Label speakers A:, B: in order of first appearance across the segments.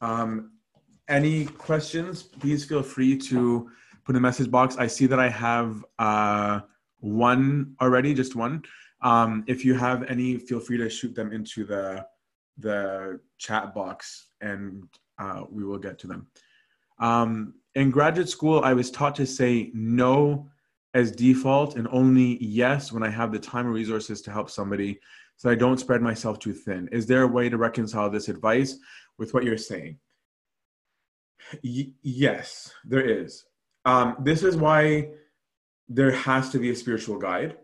A: Um, any questions? Please feel free to put in the message box. I see that I have uh, one already, just one. Um, if you have any, feel free to shoot them into the the chat box, and uh, we will get to them. Um, in graduate school, I was taught to say no as default and only yes when I have the time or resources to help somebody so I don't spread myself too thin. Is there a way to reconcile this advice with what you're saying? Y- yes, there is. Um, this is why there has to be a spiritual guide,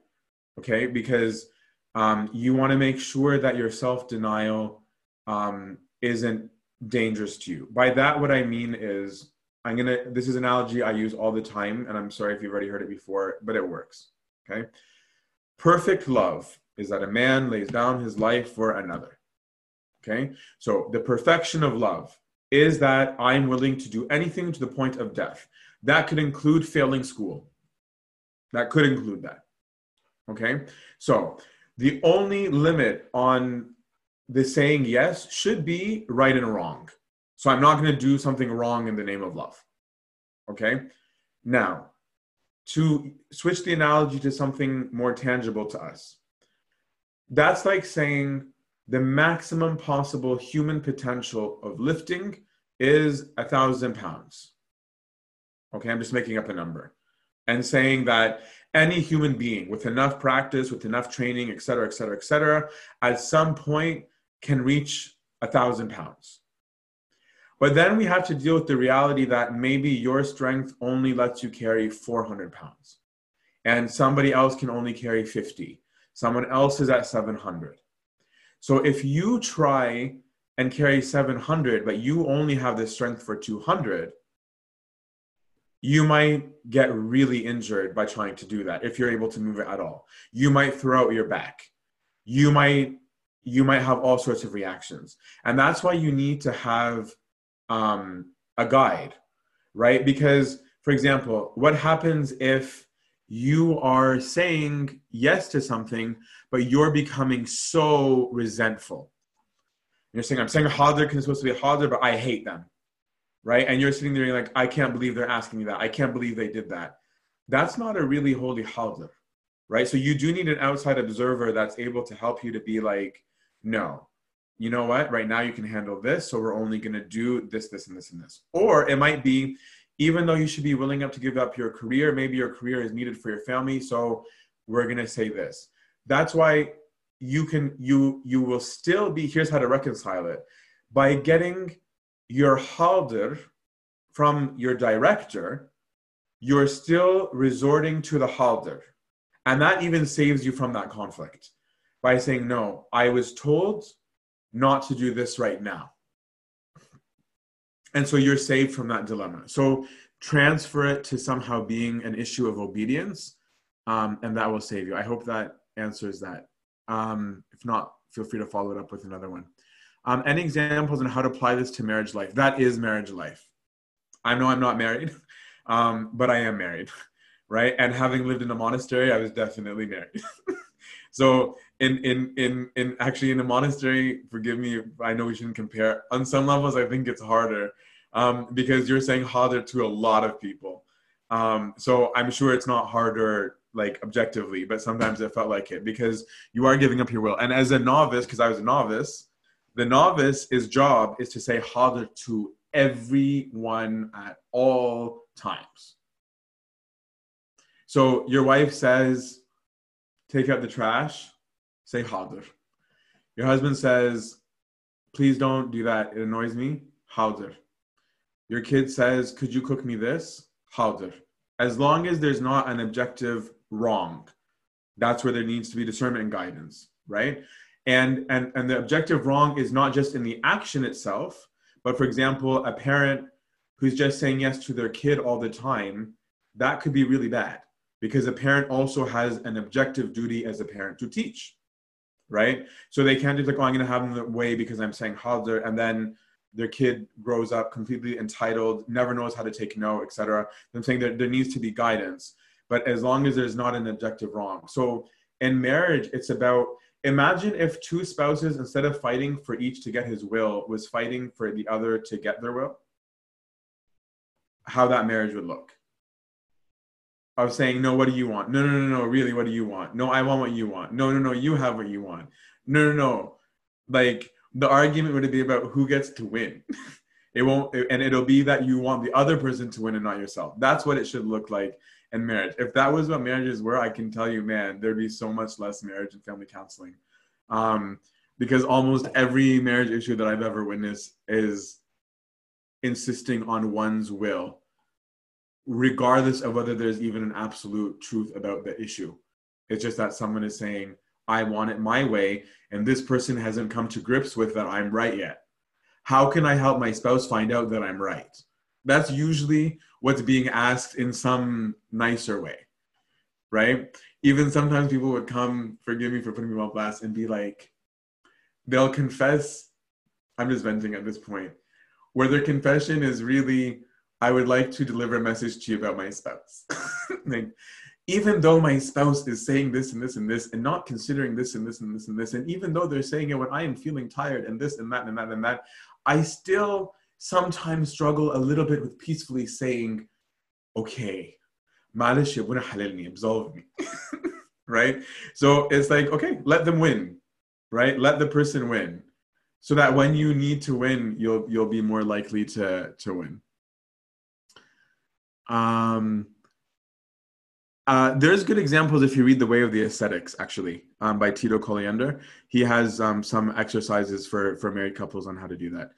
A: okay? Because um, you want to make sure that your self denial um, isn't dangerous to you. By that, what I mean is, I'm gonna. This is an analogy I use all the time, and I'm sorry if you've already heard it before, but it works. Okay. Perfect love is that a man lays down his life for another. Okay. So the perfection of love is that I'm willing to do anything to the point of death. That could include failing school. That could include that. Okay. So the only limit on the saying yes should be right and wrong. So I'm not going to do something wrong in the name of love. Okay? Now, to switch the analogy to something more tangible to us, that's like saying the maximum possible human potential of lifting is a thousand pounds. Okay, I'm just making up a number. And saying that any human being with enough practice, with enough training, et cetera, et cetera, et cetera, at some point can reach a thousand pounds. But then we have to deal with the reality that maybe your strength only lets you carry 400 pounds, and somebody else can only carry 50. Someone else is at 700. So if you try and carry 700, but you only have the strength for 200, you might get really injured by trying to do that if you're able to move it at all. You might throw out your back. You might you might have all sorts of reactions. And that's why you need to have um, a guide, right? Because, for example, what happens if you are saying yes to something, but you're becoming so resentful? You're saying, I'm saying Hadir because it's supposed to be a Hadir, but I hate them, right? And you're sitting there like, I can't believe they're asking me that. I can't believe they did that. That's not a really holy Hadir, right? So you do need an outside observer that's able to help you to be like, no you know what right now you can handle this so we're only going to do this this and this and this or it might be even though you should be willing up to give up your career maybe your career is needed for your family so we're to say this. That's why you can you you will still be here's how to reconcile it. By getting your halder from your director you're still resorting to the halder and that even saves you from that conflict by saying, no, I was told not to do this right now. And so you're saved from that dilemma. So transfer it to somehow being an issue of obedience, um, and that will save you. I hope that answers that. Um, if not, feel free to follow it up with another one. Um, any examples on how to apply this to marriage life? That is marriage life. I know I'm not married, um, but I am married, right? And having lived in a monastery, I was definitely married. so in in in in actually in a monastery forgive me i know we shouldn't compare. On some levels i think it's harder um, because you're saying Hadir to a lot of people. Um, so i'm sure it's not harder like objectively but sometimes it felt like it because you are giving up your will. And as a novice because i was a novice the novice's job is to say Hadir to everyone at all times. So your wife says take out the trash say Hadir. Your husband says, please don't do that. It annoys me. Hadir. Your kid says, could you cook me this? Hadir. As long as there's not an objective wrong, that's where there needs to be discernment and guidance, right? And, and, and the objective wrong is not just in the action itself, but for example, a parent who's just saying yes to their kid all the time, that could be really bad because a parent also has an objective duty as a parent to teach right? So they can't just like, oh, I'm going to have them the way because I'm saying Hadir, and then their kid grows up completely entitled, never knows how to take no, etc. I'm saying that there needs to be guidance, but as long as there's not an objective wrong. So in marriage, it's about imagine if two spouses, instead of fighting for each to get his will, was fighting for the other to get their will. How that marriage would look. Of saying, no, what do you want? No, no, no, no, really, what do you want? No, I want what you want. No, no, no, you have what you want. No, no, no. Like the argument would be about who gets to win. it won't, and it'll be that you want the other person to win and not yourself. That's what it should look like in marriage. If that was what marriages were, I can tell you, man, there'd be so much less marriage and family counseling. Um, because almost every marriage issue that I've ever witnessed is insisting on one's will, regardless of whether there's even an absolute truth about the issue. It's just that someone is saying, I want it my way, and this person hasn't come to grips with that I'm right yet. How can I help my spouse find out that I'm right? That's usually what's being asked in some nicer way, right? Even sometimes people would come, forgive me for putting me on blast, and be like, they'll confess. I'm just venting at this point, where their confession is really, I would like to deliver a message to you about my spouse. like, even though my spouse is saying this and this and this and not considering this and this and this and this, and even though they're saying it when I am feeling tired and this and that and that and that, I still sometimes struggle a little bit with peacefully saying, okay, معلش يا حللني, absolve me. right? So it's like, okay, let them win, right? Let the person win. So that when you need to win, you'll you'll be more likely to to win. Um uh, there's good examples if you read The Way of the Ascetics, actually, um, by Tito Colliander. He has um, some exercises for, for married couples on how to do that.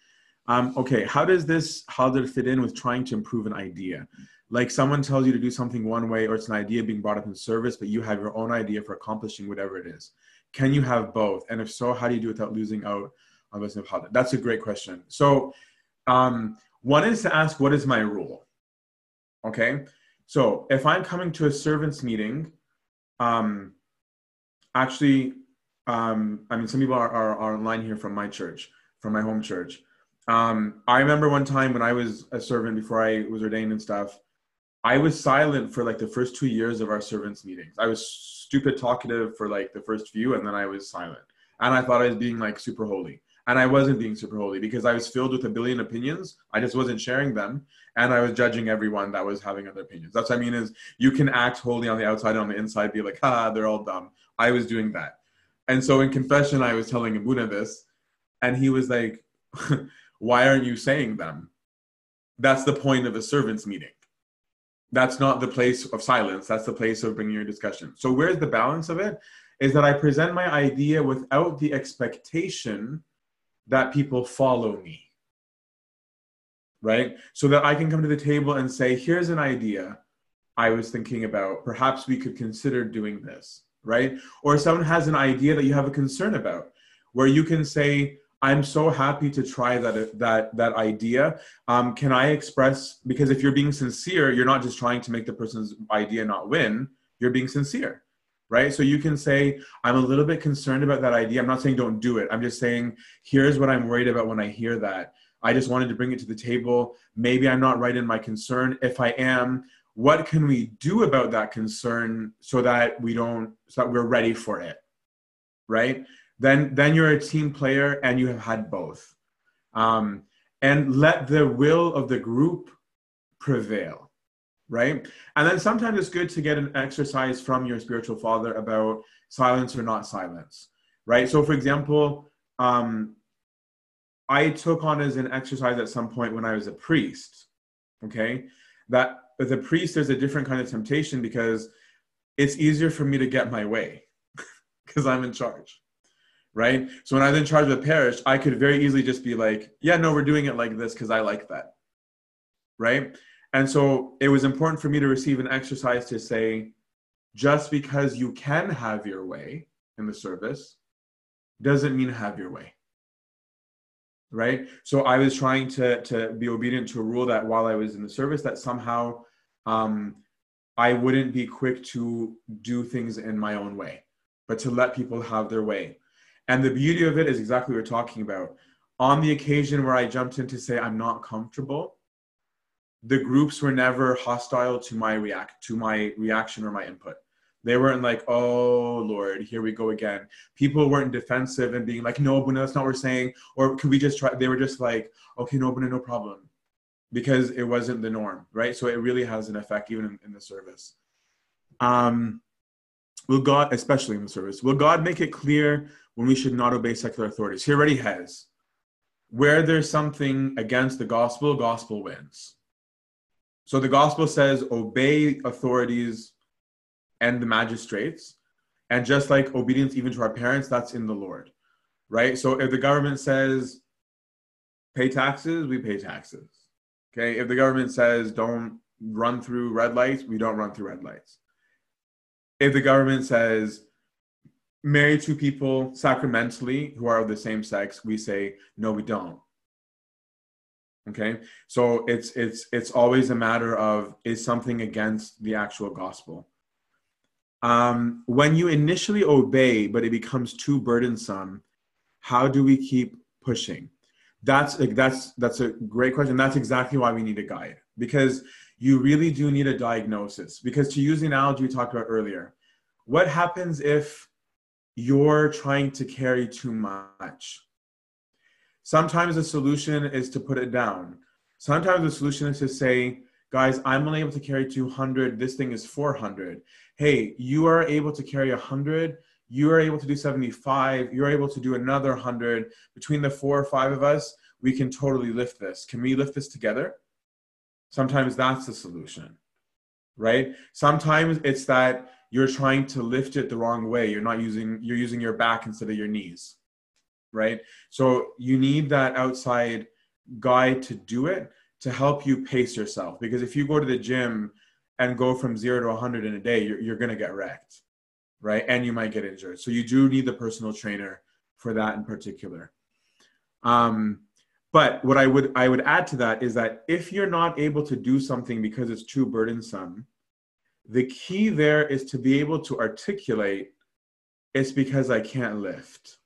A: Um, okay, how does this it fit in with trying to improve an idea? Like someone tells you to do something one way, or it's an idea being brought up in service, but you have your own idea for accomplishing whatever it is. Can you have both? And if so, how do you do it without losing out on this? That's a great question. So, um, one is to ask, what is my rule? Okay, so if I'm coming to a servants meeting, um, actually, um, I mean, some people are, are, are online here from my church, from my home church. Um, I remember one time when I was a servant before I was ordained and stuff, I was silent for like the first two years of our servants meetings. I was stupid talkative for like the first few, and then I was silent. And I thought I was being like super holy. And I wasn't being super holy because I was filled with a billion opinions. I just wasn't sharing them. And I was judging everyone that was having other opinions. That's what I mean is you can act holy on the outside and on the inside, be like, ah, they're all dumb. I was doing that. And so in confession, I was telling Abuna this, and he was like, why aren't you saying them? That's the point of a servants meeting. That's not the place of silence. That's the place of bringing your discussion. So where's the balance of it? Is that I present my idea without the expectation that people follow me. Right? So that I can come to the table and say, here's an idea I was thinking about. Perhaps we could consider doing this. Right? Or someone has an idea that you have a concern about, where you can say, I'm so happy to try that that that idea. Um, can I express because if you're being sincere, you're not just trying to make the person's idea not win. You're being sincere right? So you can say, I'm a little bit concerned about that idea. I'm not saying don't do it. I'm just saying, here's what I'm worried about when I hear that. I just wanted to bring it to the table. Maybe I'm not right in my concern. If I am, what can we do about that concern so that we don't, so that we're ready for it, right? Then, then you're a team player and you have had both. Um, and let the will of the group prevail right? And then sometimes it's good to get an exercise from your spiritual father about silence or not silence, right? So, for example, um, I took on as an exercise at some point when I was a priest, okay, that with a priest, there's a different kind of temptation because it's easier for me to get my way because I'm in charge, right? So when I was in charge of the parish, I could very easily just be like, yeah, no, we're doing it like this because I like that, right? And so it was important for me to receive an exercise to say, just because you can have your way in the service doesn't mean have your way. Right? So I was trying to, to be obedient to a rule that while I was in the service, that somehow um, I wouldn't be quick to do things in my own way, but to let people have their way. And the beauty of it is exactly what we're talking about. On the occasion where I jumped in to say, I'm not comfortable, the groups were never hostile to my react to my reaction or my input They weren't like, oh Lord, here we go again. People weren't defensive and being like, no, but that's not what we're saying. Or could we just try? They were just like, okay, no, but no problem. Because it wasn't the norm, right? So it really has an effect even in, in the service. Um, will God, especially in the service, will God make it clear when we should not obey secular authorities? He already has. Where there's something against the gospel, gospel wins. So the gospel says, obey authorities and the magistrates. And just like obedience even to our parents, that's in the Lord, right? So if the government says pay taxes, we pay taxes. Okay. If the government says don't run through red lights, we don't run through red lights. If the government says marry two people sacramentally who are of the same sex, we say no, we don't. Okay, so it's it's it's always a matter of is something against the actual gospel um, when you initially obey, but it becomes too burdensome, how do we keep pushing? That's that's that's a great question. That's exactly why we need a guide because you really do need a diagnosis. Because to use the analogy we talked about earlier, what happens if you're trying to carry too much? Sometimes the solution is to put it down. Sometimes the solution is to say, guys, I'm only able to carry 200. This thing is 400 hey, you are able to carry 100, you are able to do 75, you're able to do another 100. Between the four or five of us, we can totally lift this. Can we lift this together? Sometimes that's the solution, right? Sometimes it's that you're trying to lift it the wrong way. You're not using, you're using your back instead of your knees, right? So you need that outside guide to do it to help you pace yourself. Because if you go to the gym and go from zero to 100 in a day, you're, you're going to get wrecked, right? And you might get injured. So you do need the personal trainer for that in particular. Um, but what I would I would add to that is that if you're not able to do something because it's too burdensome, the key there is to be able to articulate it's because I can't lift.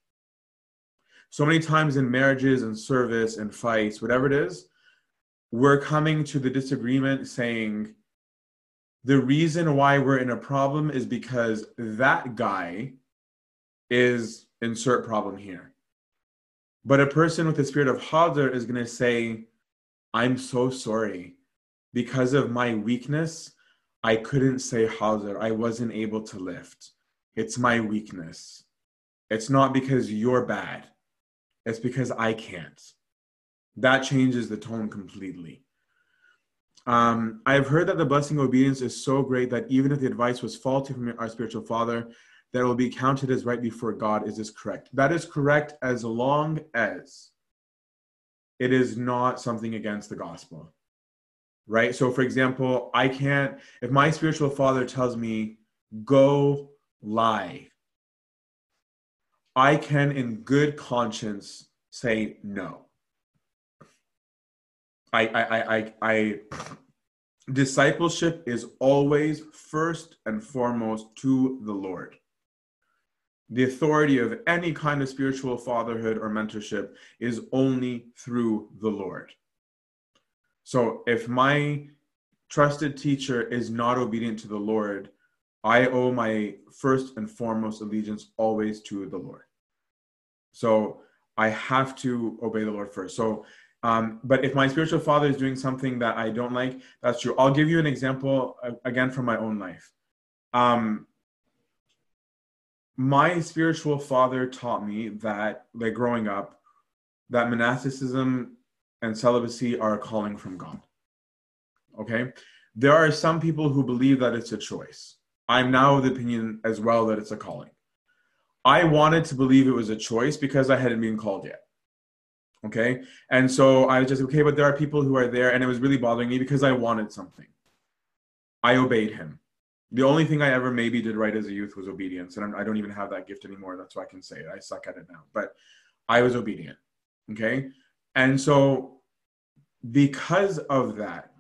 A: So many times in marriages and service and fights, whatever it is, we're coming to the disagreement saying, the reason why we're in a problem is because that guy is insert problem here. But a person with the spirit of Hazar is going to say, I'm so sorry. Because of my weakness, I couldn't say Hazar. I wasn't able to lift. It's my weakness. It's not because you're bad, it's because I can't. That changes the tone completely. Um, I have heard that the blessing of obedience is so great that even if the advice was faulty from our spiritual father, that it will be counted as right before God. Is this correct? That is correct as long as it is not something against the gospel. Right? So, for example, I can't, if my spiritual father tells me, go lie, I can, in good conscience, say no. I, I, I, I, discipleship is always first and foremost to the Lord. The authority of any kind of spiritual fatherhood or mentorship is only through the Lord. So if my trusted teacher is not obedient to the Lord, I owe my first and foremost allegiance always to the Lord. So I have to obey the Lord first. So um, but if my spiritual father is doing something that I don't like, that's true. I'll give you an example uh, again from my own life. Um, my spiritual father taught me that, like growing up, that monasticism and celibacy are a calling from God. Okay? There are some people who believe that it's a choice. I'm now of the opinion as well that it's a calling. I wanted to believe it was a choice because I hadn't been called yet. Okay. And so I was just, okay, but there are people who are there. And it was really bothering me because I wanted something. I obeyed him. The only thing I ever maybe did right as a youth was obedience. And I don't even have that gift anymore. That's why I can say it. I suck at it now. But I was obedient. Okay. And so because of that,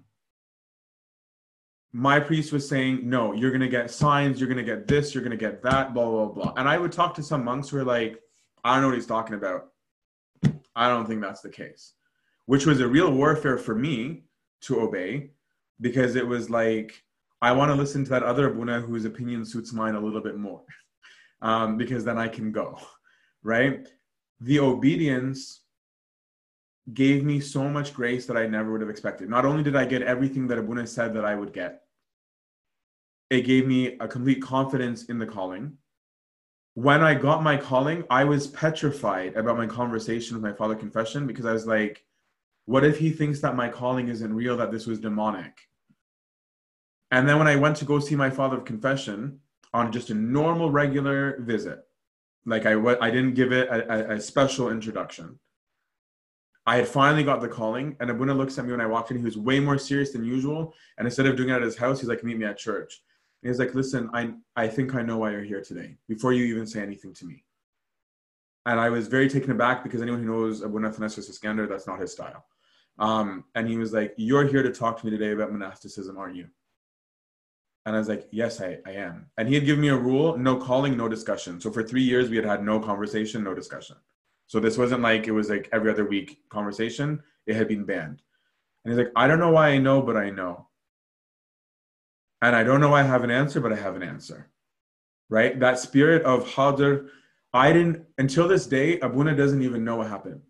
A: my priest was saying, no, you're going to get signs, you're going to get this, you're going to get that, blah, blah, blah. And I would talk to some monks who are like, I don't know what he's talking about. I don't think that's the case, which was a real warfare for me to obey because it was like, I want to listen to that other Abuna whose opinion suits mine a little bit more, um, because then I can go, right? The obedience gave me so much grace that I never would have expected. Not only did I get everything that Abuna said that I would get, it gave me a complete confidence in the calling. When I got my calling, I was petrified about my conversation with my father confession because I was like, what if he thinks that my calling isn't real, that this was demonic? And then when I went to go see my father of confession on just a normal, regular visit, like I, I didn't give it a, a, a special introduction. I had finally got the calling, and Abuna looks at me when I walked in. He was way more serious than usual. And instead of doing it at his house, he's like, "Meet me at church." And he's like, "Listen, I I think I know why you're here today. Before you even say anything to me." And I was very taken aback because anyone who knows Abuna Athanasios Iskander, that's not his style. Um, and he was like, "You're here to talk to me today about monasticism, aren't you?" And I was like, yes, I, I am. And he had given me a rule no calling, no discussion. So for three years, we had had no conversation, no discussion. So this wasn't like it was like every other week conversation. It had been banned. And he's like, I don't know why I know, but I know. And I don't know I have an answer, but I have an answer. Right? That spirit of Hadr, I didn't, until this day, Abuna doesn't even know what happened.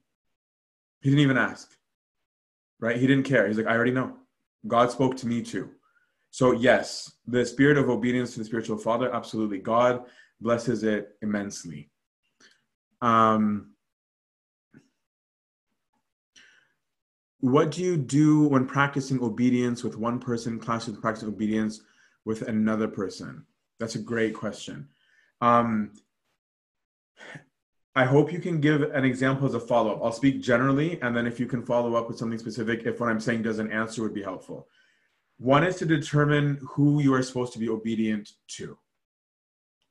A: He didn't even ask. Right? He didn't care. He's like, I already know. God spoke to me too. So, yes, the spirit of obedience to the spiritual father, absolutely. God blesses it immensely. Um, what do you do when practicing obedience with one person, clash with practicing obedience with another person? That's a great question. Um, I hope you can give an example as a follow up. I'll speak generally, and then if you can follow up with something specific, if what I'm saying doesn't answer, would be helpful. One is to determine who you are supposed to be obedient to.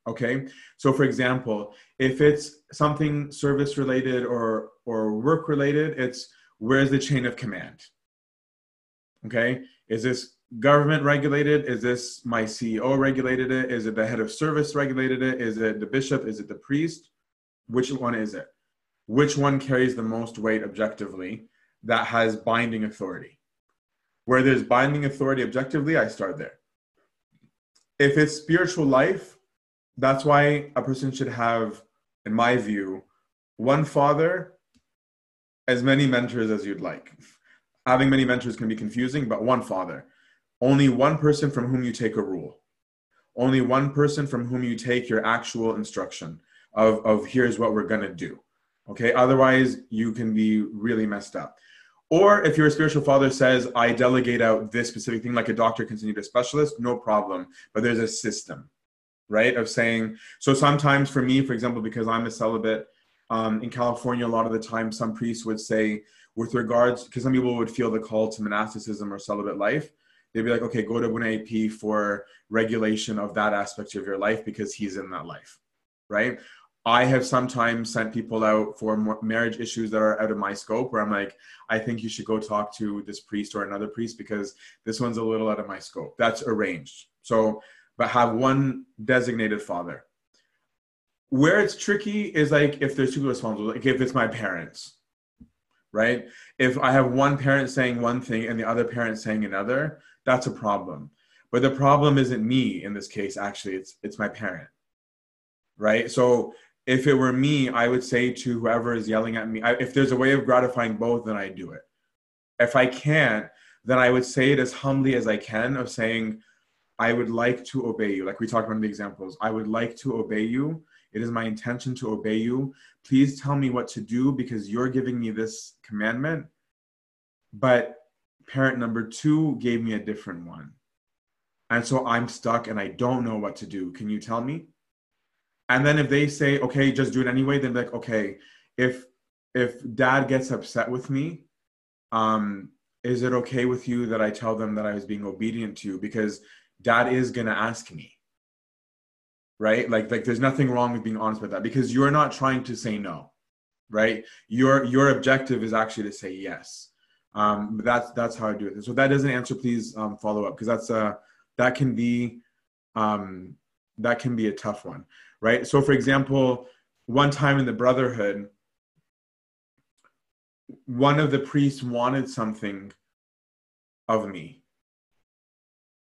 A: Okay, so for example, if it's something service related or or work related, it's where's the chain of command? Okay, is this government regulated? Is this my CEO regulated it? Is it the head of service regulated it? Is it the bishop? Is it the priest? Which one is it? Which one carries the most weight objectively that has binding authority? Where there's binding authority objectively, I start there. If it's spiritual life, that's why a person should have, in my view, one father, as many mentors as you'd like. Having many mentors can be confusing, but one father. Only one person from whom you take a rule. Only one person from whom you take your actual instruction of, of here's what we're going to do. Okay, otherwise, you can be really messed up. Or if your spiritual father says, I delegate out this specific thing, like a doctor can send you to a specialist, no problem. But there's a system, right? Of saying, so sometimes for me, for example, because I'm a celibate, um, in California, a lot of the time, some priests would say, with regards, because some people would feel the call to monasticism or celibate life, they'd be like, okay, go to Abuna AP for regulation of that aspect of your life because he's in that life, right? I have sometimes sent people out for marriage issues that are out of my scope where I'm like, I think you should go talk to this priest or another priest because this one's a little out of my scope. That's arranged. So, but have one designated father. Where it's tricky is like if there's two people responsible, like if it's my parents, right? If I have one parent saying one thing and the other parent saying another, that's a problem. But the problem isn't me in this case, actually, it's it's my parent. Right. So if it were me, I would say to whoever is yelling at me, I, if there's a way of gratifying both, then I do it. If I can't, then I would say it as humbly as I can of saying, I would like to obey you. Like we talked about in the examples, I would like to obey you. It is my intention to obey you. Please tell me what to do because you're giving me this commandment. But parent number two gave me a different one. And so I'm stuck and I don't know what to do. Can you tell me? And then if they say, okay, just do it anyway, then like, okay, if if dad gets upset with me, um, is it okay with you that I tell them that I was being obedient to you? Because dad is gonna ask me. Right? Like like there's nothing wrong with being honest with that because you're not trying to say no. Right? Your your objective is actually to say yes. Um, but that's that's how I do it. So if that doesn't answer, please um, follow up because that's uh that can be um, that can be a tough one right? So, for example, one time in the Brotherhood, one of the priests wanted something of me.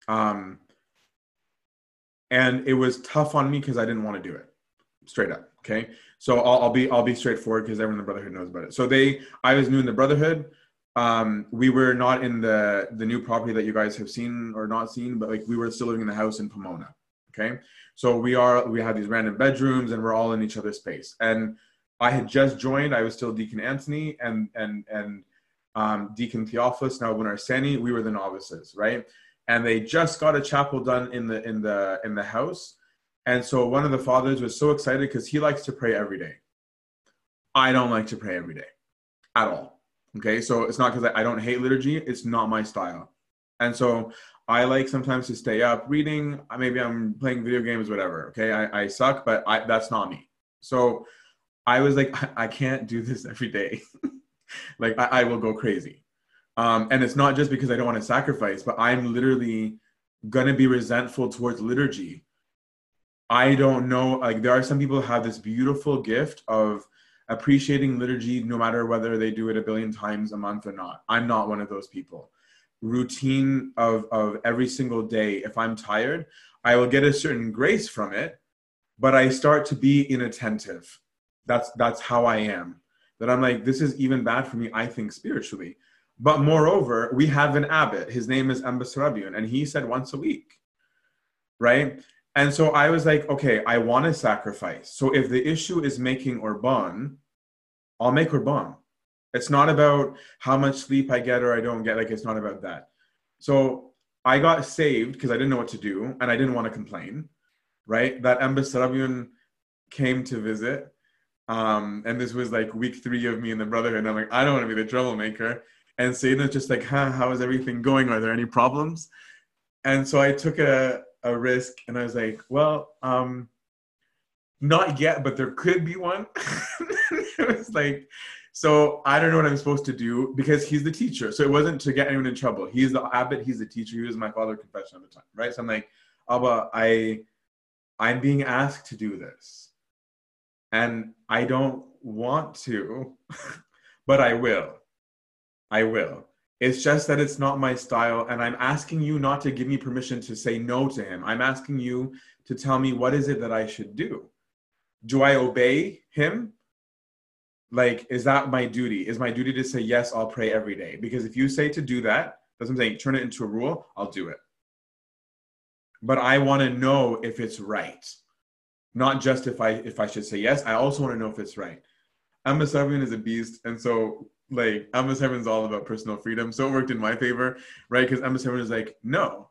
A: Um, and it was tough on me because I didn't want to do it straight up. Okay, so I'll, I'll be I'll be straightforward because everyone in the brotherhood knows about it. So they I was new in the brotherhood. Um, we were not in the the new property that you guys have seen or not seen, but like we were still living in the house in Pomona. Okay, so we are we have these random bedrooms and we're all in each other's space. And I had just joined. I was still Deacon Anthony and and and um, Deacon Theophilus. Now Sani, we were the novices, right? And they just got a chapel done in the in the in the house and so one of the fathers was so excited because he likes to pray every day. I don't like to pray every day at all. Okay, so it's not because I don't hate liturgy, it's not my style. And so I like sometimes to stay up reading. Maybe I'm playing video games, whatever. Okay, I, I suck, but I, that's not me. So I was like, I, I can't do this every day. like I, I, will go crazy. Um, and it's not just because I don't want to sacrifice, but I'm literally gonna be resentful towards liturgy I don't know. Like there are some people who have this beautiful gift of appreciating liturgy, no matter whether they do it a billion times a month or not. I'm not one of those people. Routine of of every single day. If I'm tired, I will get a certain grace from it, but I start to be inattentive. That's that's how I am. That I'm like, this is even bad for me. I think spiritually. But moreover, we have an abbot. His name is Anba Serapion, and he said once a week, right? And so I was like, okay, I want to sacrifice. So if the issue is making Orban, I'll make Orban. It's not about how much sleep I get or I don't get. Like, it's not about that. So I got saved because I didn't know what to do and I didn't want to complain, right? That Anba Serapion came to visit. Um, and this was like week three of me in the brotherhood. I'm like, I don't want to be the troublemaker. And Satan's just like, huh, how is everything going? Are there any problems? And so I took a, a risk and i was like well um not yet but there could be one. It was like so i don't know what i'm supposed to do because he's the teacher. So it wasn't to get anyone in trouble. He's the abbot he's the teacher he was my father confession at the time right? So i'm like abba i i'm being asked to do this. And i don't want to but i will i will it's just that it's not my style. And I'm asking you not to give me permission to say no to him. I'm asking you to tell me what is it that I should do? Do I obey him? Like, is that my duty? Is my duty to say, yes, I'll pray every day? Because if you say to do that, that's what I'm saying, turn it into a rule, I'll do it. But I want to know if it's right. Not just if I if I should say yes. I also want to know if it's right. Ambassador is a beast. And so like Amos is all about personal freedom. So it worked in my favor, right? Because Amos Heaven is like, no.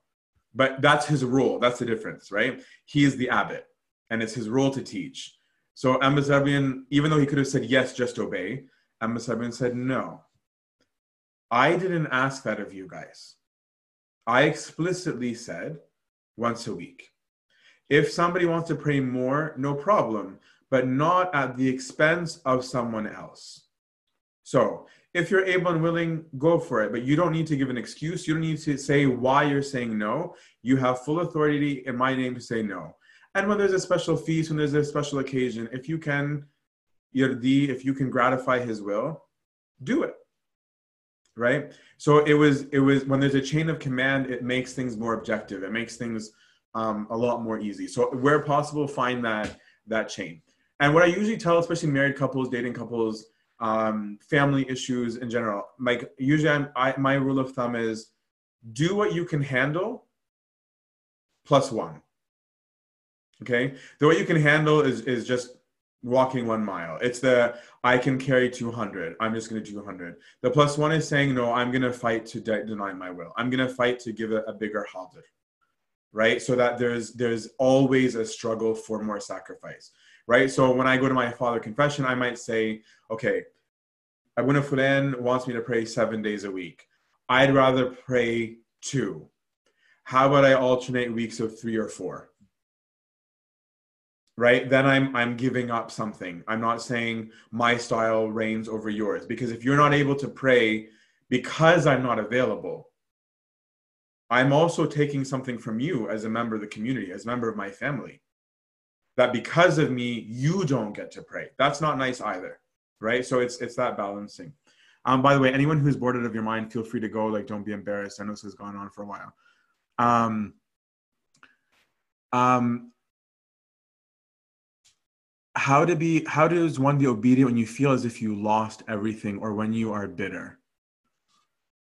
A: But that's his role. That's the difference, right? He is the abbot, and it's his role to teach. So Amos Heaven, even though he could have said, yes, just obey, Amos Heaven said, no. I didn't ask that of you guys. I explicitly said once a week. If somebody wants to pray more, no problem, but not at the expense of someone else. So if you're able and willing, go for it. But you don't need to give an excuse. You don't need to say why you're saying no. You have full authority in my name to say no. And when there's a special feast, when there's a special occasion, if you can, the if you can gratify his will, do it. Right? So it was it was when there's a chain of command, it makes things more objective. It makes things um, a lot more easy. So where possible, find that that chain. And what I usually tell, especially married couples, dating couples, um, family issues in general. Like usually, I'm, I, my rule of thumb is do what you can handle plus one. Okay, the way you can handle is is just walking one mile. It's the I can carry 200. I'm just going to do 200. The plus one is saying no. I'm going to fight to de- deny my will. I'm going to fight to give a, a bigger halter, right? So that there's there's always a struggle for more sacrifice right? So when I go to my father confession, I might say, okay, Abuna Fulan wants me to pray seven days a week. I'd rather pray two. How about I alternate weeks of three or four? Right? Then I'm I'm giving up something. I'm not saying my style reigns over yours because if you're not able to pray because I'm not available, I'm also taking something from you as a member of the community, as a member of my family that because of me you don't get to pray. That's not nice either right? So it's it's that balancing. Um by the way anyone who's bored out of your mind feel free to go. Like don't be embarrassed. I know this has gone on for a while. Um um, how to be how does one be obedient when you feel as if you lost everything or when you are bitter?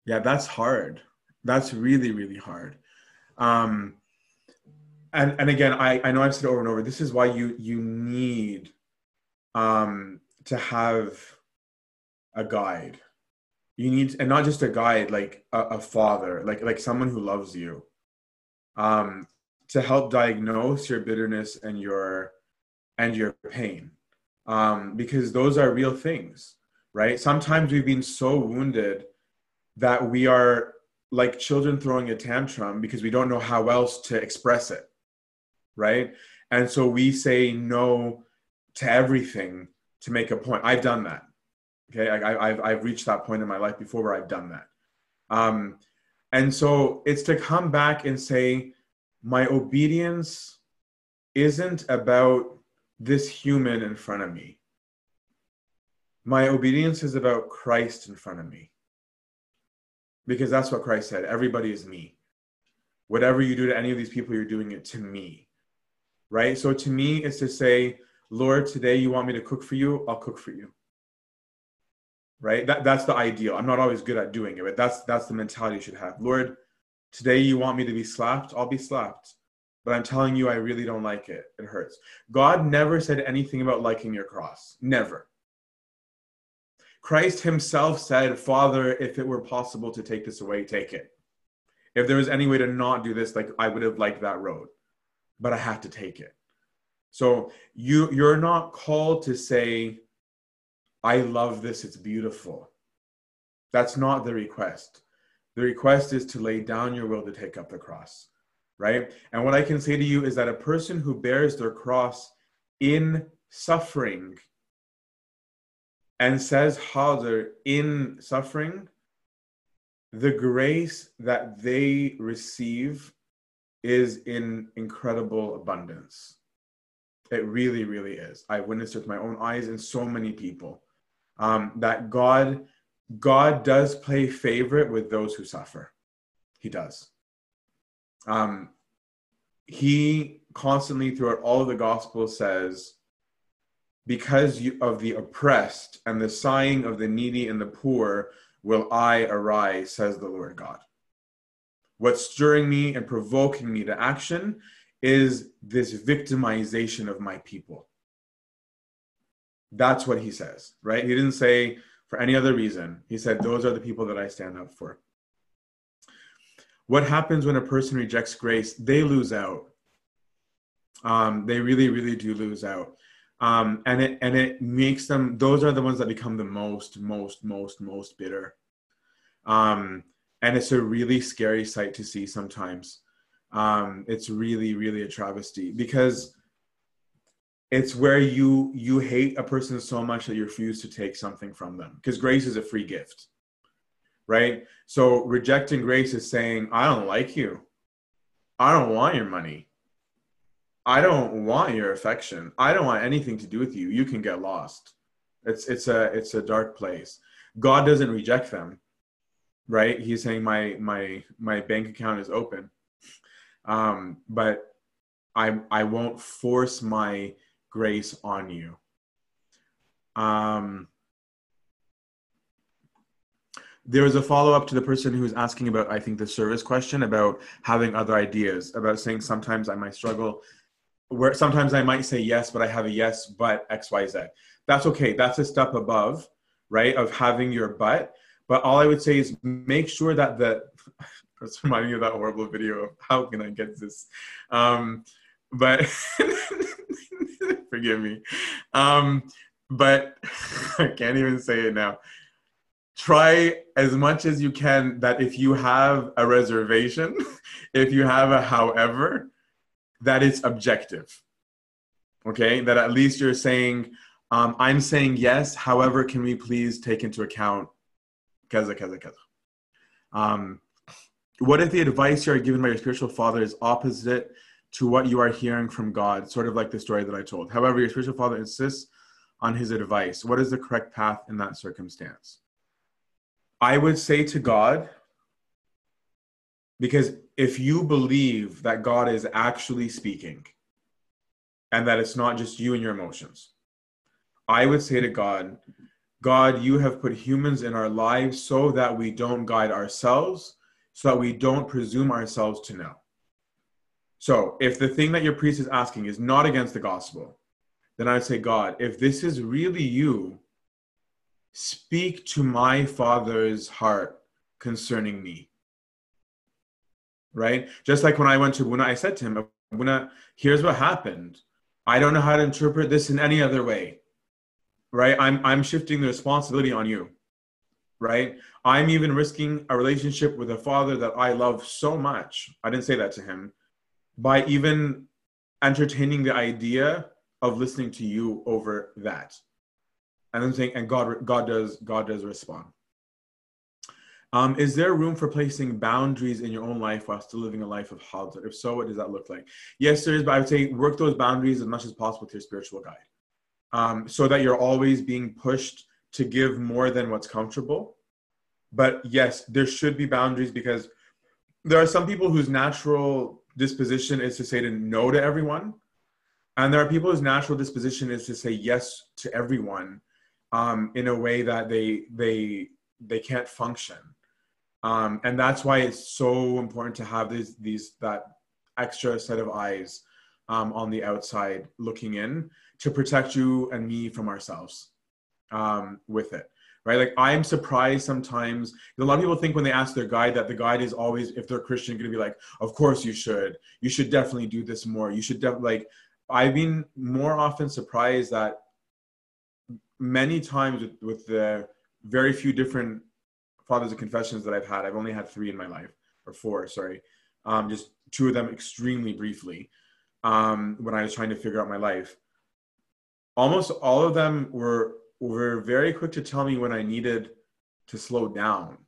A: Yeah that's hard. That's really really hard. Um and and again i i know i've said over and over this is why you you need um to have a guide. You need and not just a guide like a, a father like like someone who loves you um to help diagnose your bitterness and your and your pain. Um, because those are real things right? Sometimes we've been so wounded that we are like children throwing a tantrum because we don't know how else to express it right and so we say no to everything to make a point i've done that okay I, have I've reached that point in my life before where i've done that um, and so it's to come back and say my obedience isn't about this human in front of me. My obedience is about Christ in front of me. Because that's what Christ said everybody is me. Whatever you do to any of these people, you're doing it to me. Right? So to me, it's to say, Lord, today you want me to cook for you, I'll cook for you. Right? That, that's the ideal. I'm not always good at doing it, but that's that's the mentality you should have. Lord, today you want me to be slapped, I'll be slapped but I'm telling you, I really don't like it. It hurts. God never said anything about liking your cross. Never. Christ himself said, Father, if it were possible to take this away, take it. If there was any way to not do this, like I would have liked that road, but I have to take it. So you you're not called to say, I love this, it's beautiful. That's not the request. The request is to lay down your will to take up the cross right? And what I can say to you is that a person who bears their cross in suffering and says Hader in suffering, the grace that they receive is in incredible abundance. It really, really is. I witnessed it with my own eyes and so many people. Um, that God, God does play favorite with those who suffer. He does um, he constantly throughout all of the gospel says because you, of the oppressed and the sighing of the needy and the poor will i arise says the lord god what's stirring me and provoking me to action is this victimization of my people that's what he says right he didn't say for any other reason he said those are the people that i stand up for what happens when a person rejects grace? They lose out. Um, they really, really do lose out. Um, and it and it makes them those are the ones that become the most, most, most, most bitter. Um, and it's a really scary sight to see sometimes. Um, it's really, really a travesty because it's where you you hate a person so much that you refuse to take something from them because grace is a free gift right? So rejecting grace is saying, I don't like you. I don't want your money. I don't want your affection. I don't want anything to do with you. You can get lost. It's it's a it's a dark place. God doesn't reject them, right? He's saying my my my bank account is open, um, but I I won't force my grace on you. Um, there was a follow up to the person who was asking about, I think, the service question about having other ideas, about saying sometimes I might struggle, where sometimes I might say yes, but I have a yes, but X, Y, Z. That's okay. That's a step above, right, of having your but. But all I would say is make sure that the, that's reminding me of that horrible video of how can I get this? Um, but forgive me. Um, but I can't even say it now try as much as you can that if you have a reservation, if you have a however, that it's objective. Okay, that at least you're saying, um, I'm saying yes, however, can we please take into account kaza, kaza, kaza. Um, what if the advice you are given by your spiritual father is opposite to what you are hearing from God, sort of like the story that I told? However, your spiritual father insists on his advice. What is the correct path in that circumstance? I would say to God, because if you believe that God is actually speaking and that it's not just you and your emotions, I would say to God, God, you have put humans in our lives so that we don't guide ourselves, so that we don't presume ourselves to know. So if the thing that your priest is asking is not against the gospel, then I would say, God, if this is really you, speak to my father's heart concerning me. Right? Just like when I went to Buna, I said to him, Buna, here's what happened. I don't know how to interpret this in any other way. Right? I'm I'm shifting the responsibility on you. Right? I'm even risking a relationship with a father that I love so much. I didn't say that to him by even entertaining the idea of listening to you over that And I'm saying and god god does god does respond um, is there room for placing boundaries in your own life while still living a life of Hadir? If so, what does that look like? Yes, there is, but I would say work those boundaries as much as possible with your spiritual guide, um, so that you're always being pushed to give more than what's comfortable. But yes, there should be boundaries because there are some people whose natural disposition is to say to no to everyone. And there are people whose natural disposition is to say yes to everyone um, in a way that they they they can't function. Um, and that's why it's so important to have these these that extra set of eyes um, on the outside looking in to protect you and me from ourselves um, with it right? Like I'm surprised sometimes. A lot of people think when they ask their guide that the guide is always, if they're Christian, going to be like, "Of course you should. You should definitely do this more. You should definitely like." I've been more often surprised that many times with, with the very few different fathers of confessions that I've had, I've only had three in my life or four, sorry, um, just two of them extremely briefly um, when I was trying to figure out my life. Almost all of them were were very quick to tell me when I needed to slow down.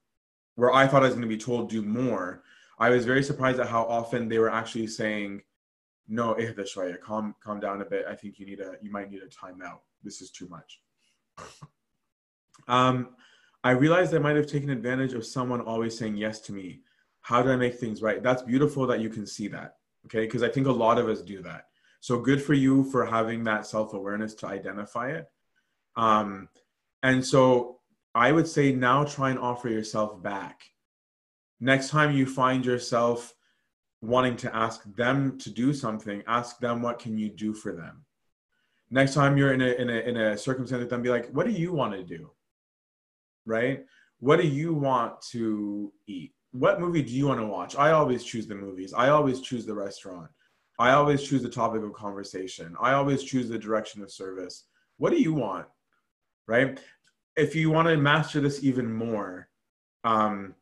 A: Where I thought I was going to be told do more, I was very surprised at how often they were actually saying, "No, Ihdashwaya, calm calm down a bit. I think you need a you might need a timeout. This is too much." um, I realized I might have taken advantage of someone always saying yes to me. How do I make things right? That's beautiful that you can see that. Okay, because I think a lot of us do that. So good for you for having that self awareness to identify it um, and so I would say now try and offer yourself back. Next time you find yourself wanting to ask them to do something, ask them what can you do for them. Next time you're in a in a in a circumstance with them, be like, what do you want to do? Right? What do you want to eat? What movie do you want to watch? I always choose the movies. I always choose the restaurant. I always choose the topic of conversation. I always choose the direction of service. What do you want? right? If you want to master this even more, um,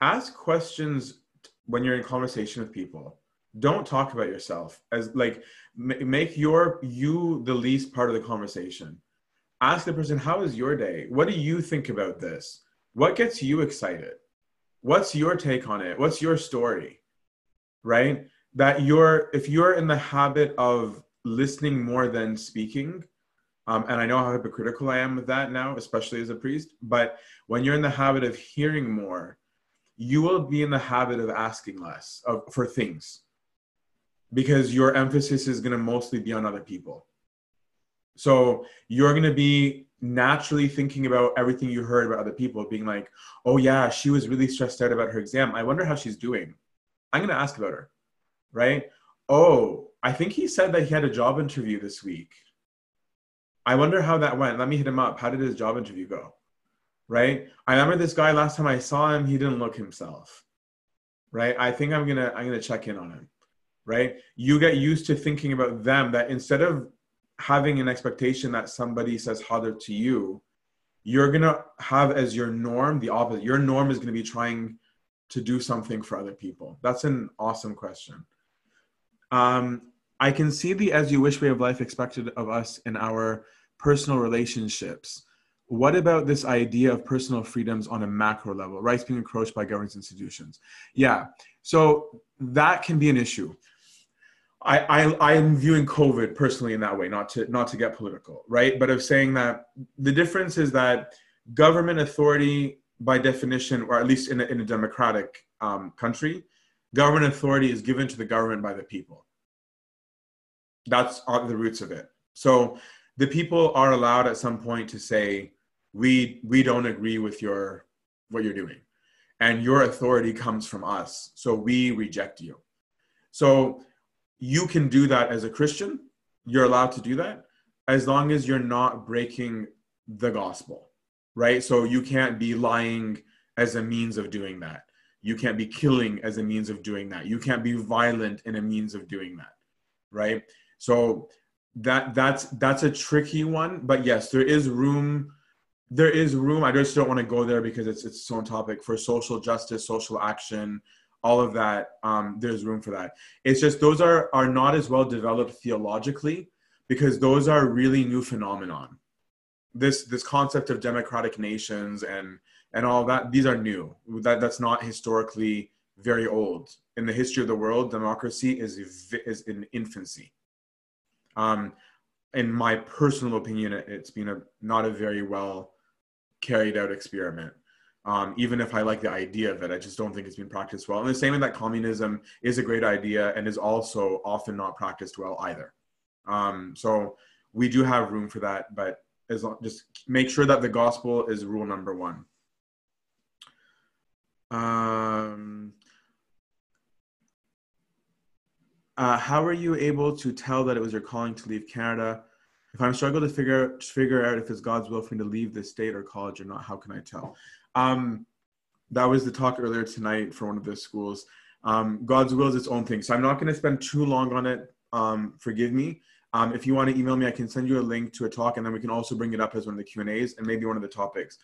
A: ask questions when you're in conversation with people. Don't talk about yourself as like make your you the least part of the conversation. Ask the person, "How is your day? What do you think about this? What gets you excited? What's your take on it? What's your story?" Right? That you're if you're in the habit of listening more than speaking, um, and I know how hypocritical I am with that now, especially as a priest. But when you're in the habit of hearing more, you will be in the habit of asking less of, for things because your emphasis is going to mostly be on other people. So you're going to be naturally thinking about everything you heard about other people, being like, oh, yeah, she was really stressed out about her exam. I wonder how she's doing. I'm going to ask about her, right? Oh, I think he said that he had a job interview this week I wonder how that went. Let me hit him up. How did his job interview go? Right? I remember this guy last time I saw him, he didn't look himself. Right? I think I'm gonna I'm gonna check in on him. Right? You get used to thinking about them that instead of having an expectation that somebody says Hadir to you, you're gonna have as your norm the opposite. Your norm is gonna be trying to do something for other people. That's an awesome question. Um, I can see the as you wish way of life expected of us in our personal relationships. What about this idea of personal freedoms on a macro level, rights being encroached by governance institutions? Yeah, so that can be an issue. I, I I'm viewing COVID personally in that way, not to not to get political, right? But of saying that the difference is that government authority by definition, or at least in a, in a democratic um, country, government authority is given to the government by the people. That's the roots of it. So the people are allowed at some point to say, we we don't agree with your what you're doing. And your authority comes from us. So we reject you. So you can do that as a christian. You're allowed to do that as long as you're not breaking the gospel right? So you can't be lying as a means of doing that you can't be killing as a means of doing that. You can't be violent in a means of doing that right? So that that's that's a tricky one but yes there is room there is room. I just don't want to go there because it's its own topic for social justice social action all of that um, there's room for that. It's just those are are not as well developed theologically because those are really new phenomenon. This this concept of democratic nations and and all that these are new that that's not historically very old in the history of the world democracy is is in infancy um, in my personal opinion, it's been a not a very well carried out experiment. Um, even if I like the idea of it, I just don't think it's been practiced well. And the same in that communism is a great idea and is also often not practiced well either. Um, so we do have room for that, but as long, just make sure that the gospel is rule number one. Um, Uh, how were you able to tell that it was your calling to leave Canada? If I'm struggling to figure figure out if it's God's will for me to leave the state or college or not, how can I tell? Um, that was the talk earlier tonight for one of the schools. Um, God's will is its own thing, so I'm not going to spend too long on it. Um, forgive me. Um, if you want to email me, I can send you a link to a talk, and then we can also bring it up as one of the Q and A's and maybe one of the topics.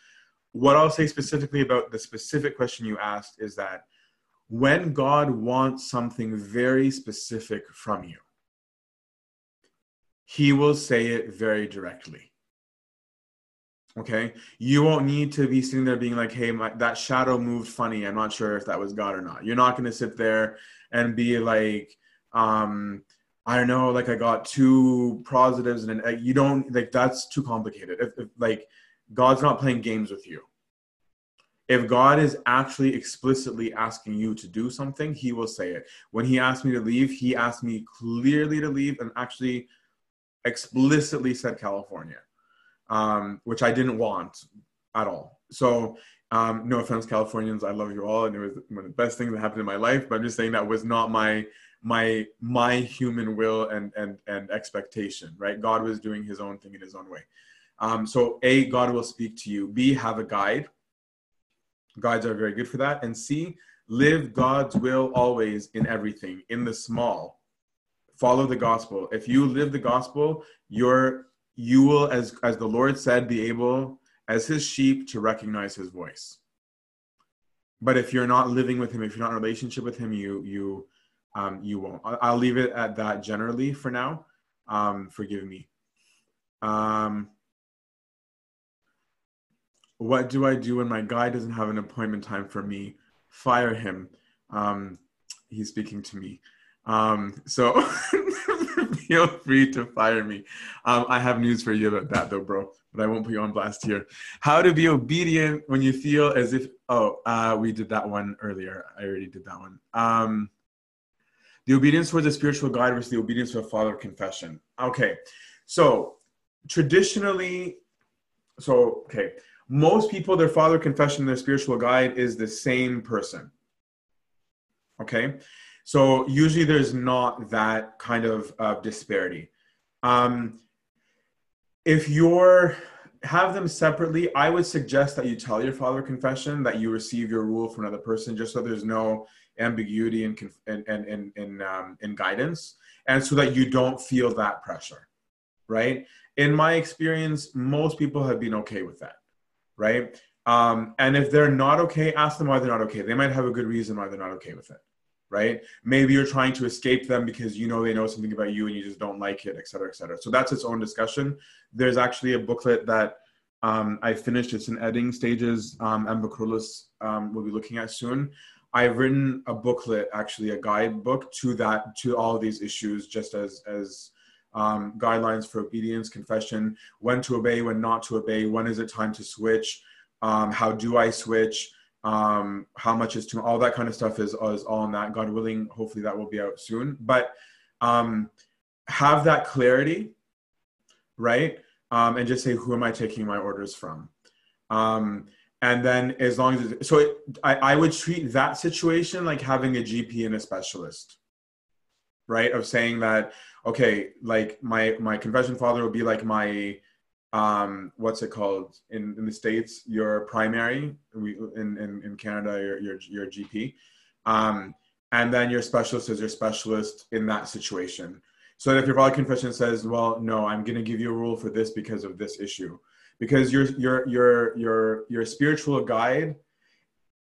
A: What I'll say specifically about the specific question you asked is that when God wants something very specific from you, He will say it very directly. Okay, you won't need to be sitting there being like, "Hey, my, that shadow moved funny. I'm not sure if that was God or not." You're not going to sit there and be like, um, "I don't know, like I got two positives," and an, you don't like that's too complicated. If, if like God's not playing games with you if God is actually explicitly asking you to do something, He will say it. When He asked me to leave, He asked me clearly to leave and actually explicitly said California, um, which I didn't want at all. So, um, no offense, Californians, I love you all, and it was one of the best things that happened in my life. But I'm just saying that was not my my my human will and and and expectation. Right? God was doing His own thing in His own way. Um, so, a God will speak to you. B have a guide Guides are very good for that. And C, live God's will always in everything, in the small. Follow the gospel. If you live the gospel, you're you will, as as the Lord said, be able as his sheep to recognize his voice. But if you're not living with him, if you're not in relationship with him, you you um, you won't. I'll leave it at that generally for now. Um, forgive me. Um, what do I do when my guy doesn't have an appointment time for me? Fire him. Um, he's speaking to me. Um, so feel free to fire me. Um, I have news for you about that though, bro, but I won't put you on blast here. How to be obedient when you feel as if, oh, uh, we did that one earlier. I already did that one. Um, the obedience towards a spiritual guide versus the obedience to a father confession. Okay, so traditionally, so, okay most people, their father confession, their spiritual guide is the same person. Okay, so usually there's not that kind of uh, disparity. Um, if you're have them separately, I would suggest that you tell your father confession that you receive your rule from another person, just so there's no ambiguity in in in, um, in guidance, and so that you don't feel that pressure, right? In my experience, most people have been okay with that right? Um, and if they're not okay, ask them why they're not okay. They might have a good reason why they're not okay with it, right? Maybe you're trying to escape them because you know they know something about you and you just don't like it, et cetera, et cetera. So that's its own discussion. There's actually a booklet that um, I finished. It's in editing stages. Um, and Bakrulis um, will be looking at soon. I've written a booklet, actually a guidebook to that, to all of these issues, just as as um, guidelines for obedience, confession, when to obey, when not to obey, when is it time to switch, um, how do I switch, um, how much is too, all that kind of stuff is, is all in that. God willing, hopefully that will be out soon. But um, have that clarity, right? Um, and just say, who am I taking my orders from? Um, and then as long as so it, I, I would treat that situation like having a gp and a specialist right of saying that okay like my my confession father will be like my um what's it called? In in the states your primary we in in, in canada your, your your gp um and then your specialist is your specialist in that situation. So if your father confession says well no i'm going to give you a rule for this because of this issue. Because your your your your your spiritual guide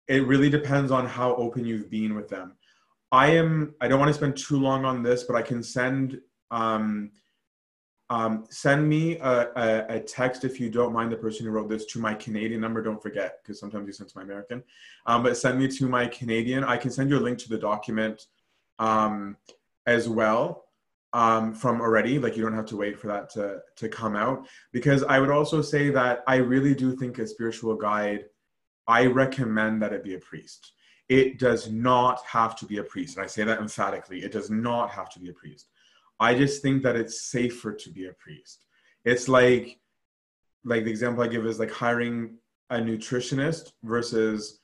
A: it really depends on how open you've been with them. I am i don't want to spend too long on this but i can send um, um, send me a, a, a, text if you don't mind the person who wrote this to my Canadian number. Don't forget, because sometimes you send to my American. Um, but send me to my Canadian. I can send you a link to the document um, as well um, from already. Like you don't have to wait for that to to come out. Because I would also say that I really do think a spiritual guide. I recommend that it be a priest. It does not have to be a priest, and I say that emphatically. It does not have to be a priest. I just think that it's safer to be a priest. It's like, like the example I give is like hiring a nutritionist versus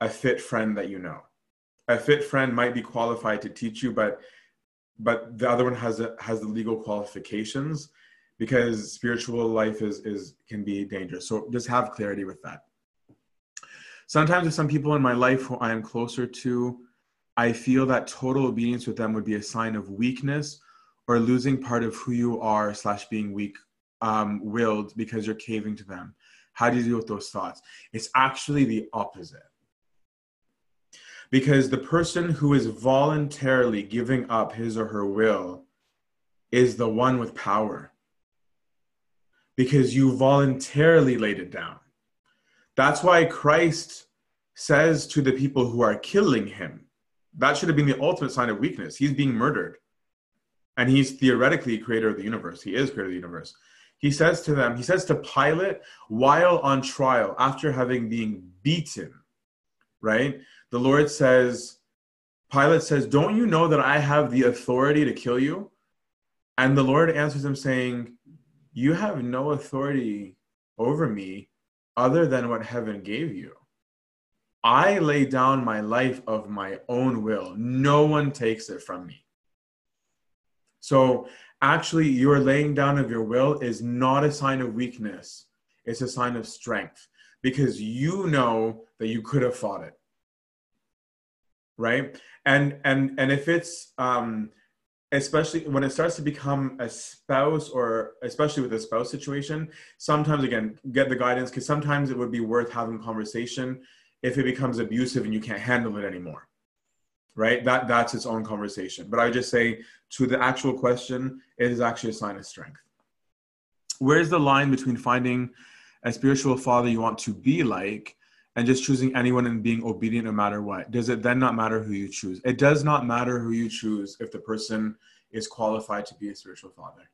A: a fit friend that you know. A fit friend might be qualified to teach you, but but the other one has a, has the legal qualifications because spiritual life is is can be dangerous. So just have clarity with that. Sometimes with some people in my life who I am closer to, I feel that total obedience with them would be a sign of weakness or losing part of who you are slash being weak um, willed because you're caving to them. How do you deal with those thoughts? It's actually the opposite because the person who is voluntarily giving up his or her will is the one with power because you voluntarily laid it down. That's why Christ says to the people who are killing him, that should have been the ultimate sign of weakness. He's being murdered. And he's theoretically creator of the universe. He is creator of the universe. He says to them, he says to Pilate while on trial, after having been beaten, right? the Lord says, Pilate says, Don't you know that I have the authority to kill you? And the Lord answers him, saying, You have no authority over me other than what heaven gave you. I lay down my life of my own will. No one takes it from me. So, actually, your laying down of your will is not a sign of weakness, it's a sign of strength because you know that you could have fought it. Right? And and and if it's um especially when it starts to become a spouse or especially with a spouse situation sometimes again get the guidance because sometimes it would be worth having conversation if it becomes abusive and you can't handle it anymore right? That that's its own conversation. But i would just say to the actual question it is actually a sign of strength. Where's the line between finding a spiritual father you want to be like and just choosing anyone and being obedient no matter what? Does it then not matter who you choose? It does not matter who you choose if the person is qualified to be a spiritual father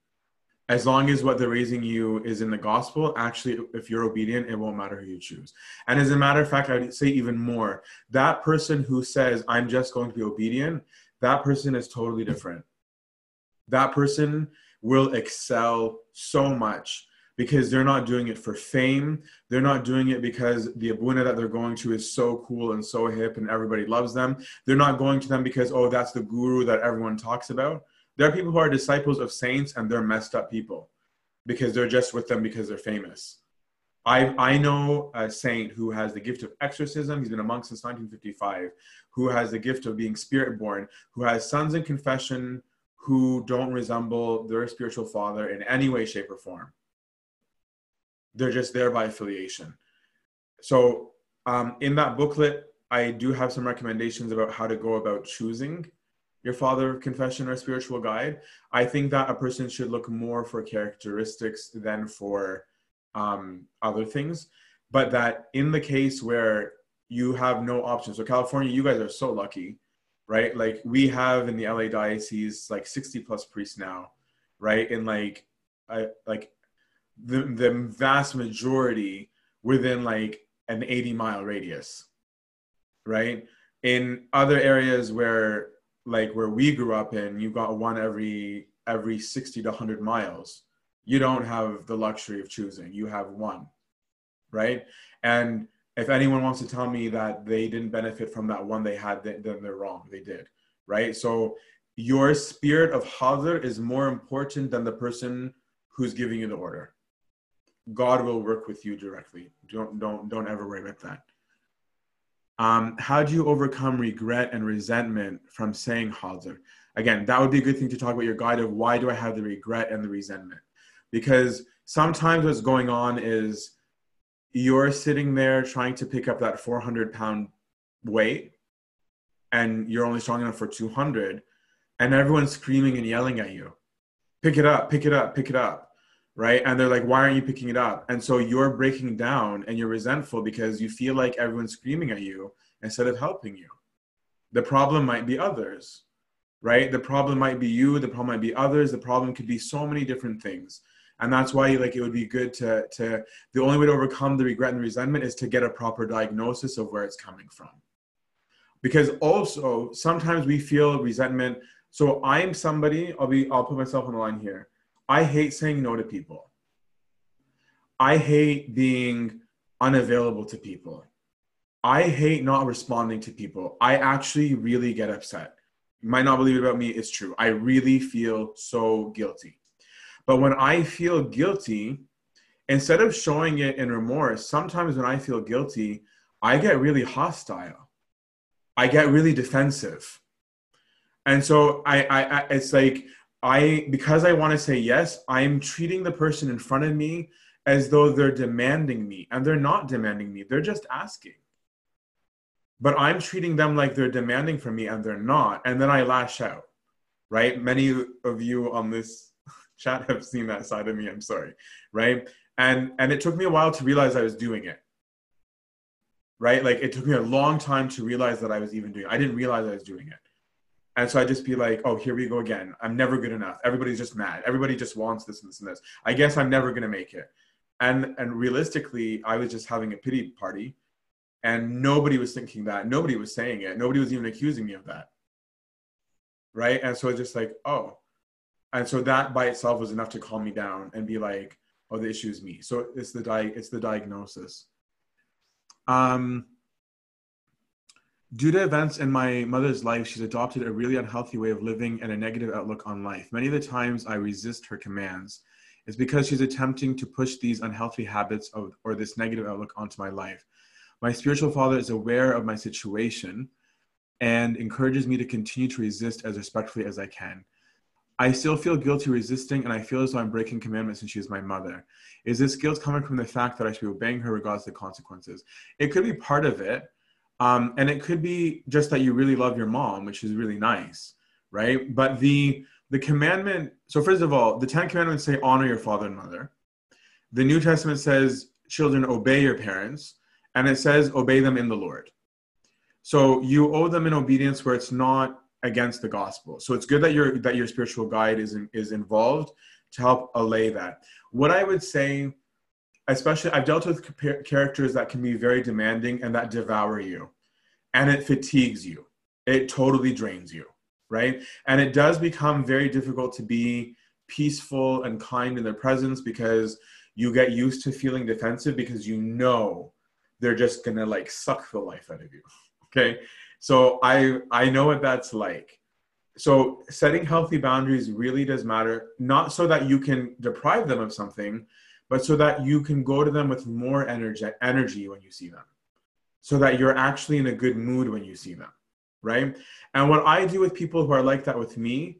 A: as long as what they're raising you is in the gospel actually if you're obedient it won't matter who you choose and as a matter of fact i'd say even more that person who says i'm just going to be obedient that person is totally different that person will excel so much because they're not doing it for fame. They're not doing it because the Abuna that they're going to is so cool and so hip and everybody loves them. They're not going to them because, oh, that's the guru that everyone talks about. There are people who are disciples of saints and they're messed up people because they're just with them because they're famous. I, I know a saint who has the gift of exorcism. He's been a monk since 1955, who has the gift of being spirit born, who has sons in confession who don't resemble their spiritual father in any way, shape, or form they're just there by affiliation. So um, in that booklet, I do have some recommendations about how to go about choosing your father confession or spiritual guide. I think that a person should look more for characteristics than for um, other things, but that in the case where you have no options, so California, you guys are so lucky, right? Like we have in the LA diocese like 60 plus priests now, right? In like, I, like the the vast majority within like an 80 mile radius, right? In other areas where like where we grew up in, you got one every every 60 to 100 miles. You don't have the luxury of choosing. You have one, right? And if anyone wants to tell me that they didn't benefit from that one they had, then they're wrong. They did, right? So your spirit of Hadir is more important than the person who's giving you the order. God will work with you directly. Don't don't don't ever worry about that. Um, how do you overcome regret and resentment from saying Hadir? Again, that would be a good thing to talk about your guide of why do I have the regret and the resentment? Because sometimes what's going on is you're sitting there trying to pick up that 400 pound weight and you're only strong enough for 200 and everyone's screaming and yelling at you pick it up pick it up pick it up right? And they're like why aren't you picking it up? And so you're breaking down and you're resentful because you feel like everyone's screaming at you instead of helping you. The problem might be others right? The problem might be you the problem might be others the problem could be so many different things. And that's why like it would be good to to the only way to overcome the regret and resentment is to get a proper diagnosis of where it's coming from. Because also sometimes we feel resentment. So i'm somebody i'll be i'll put myself on the line here i hate saying no to people. I hate being unavailable to people. I hate not responding to people. I actually really get upset. You might not believe it about me it's true. I really feel so guilty. But when I feel guilty, instead of showing it in remorse, sometimes when I feel guilty, I get really hostile. I get really defensive. And so I, I, I it's like I because I want to say yes, I'm treating the person in front of me as though they're demanding me, and they're not demanding me. They're just asking. But I'm treating them like they're demanding from me, and they're not. And then I lash out. Right? Many of you on this chat have seen that side of me. I'm sorry, right? And and it took me a while to realize I was doing it. Right? Like it took me a long time to realize that I was even doing it. I didn't realize I was doing it. And so I just be like, oh, here we go again. I'm never good enough. Everybody's just mad. Everybody just wants this and this and this. I guess I'm never gonna make it. And and realistically, I was just having a pity party and nobody was thinking that. Nobody was saying it. Nobody was even accusing me of that. Right? And so it's just like, oh, and so that by itself was enough to calm me down and be like oh the issue is me so it's the di- it's the diagnosis um due to events in my mother's life she's adopted a really unhealthy way of living and a negative outlook on life many of the times i resist her commands it's because she's attempting to push these unhealthy habits of, or this negative outlook onto my life my spiritual father is aware of my situation and encourages me to continue to resist as respectfully as i can I still feel guilty resisting, and I feel as though I'm breaking commandments and she is my mother. Is this guilt coming from the fact that I should be obeying her regardless of the consequences? It could be part of it. Um, and it could be just that you really love your mom, which is really nice, right? But the the commandment, so first of all, the Ten Commandments say honor your father and mother. The New Testament says children obey your parents, and it says obey them in the Lord. So you owe them in obedience where it's not against the gospel. So it's good that your that your spiritual guide is in, is involved to help allay that. What I would say, especially I've dealt with characters that can be very demanding and that devour you, and it fatigues you. It totally drains you, right? And it does become very difficult to be peaceful and kind in their presence because you get used to feeling defensive because you know they're just gonna like suck the life out of you. Okay so I I know what that's like. So setting healthy boundaries really does matter, not so that you can deprive them of something, but so that you can go to them with more energy energy when you see them. So that you're actually in a good mood when you see them, right? And what I do with people who are like that with me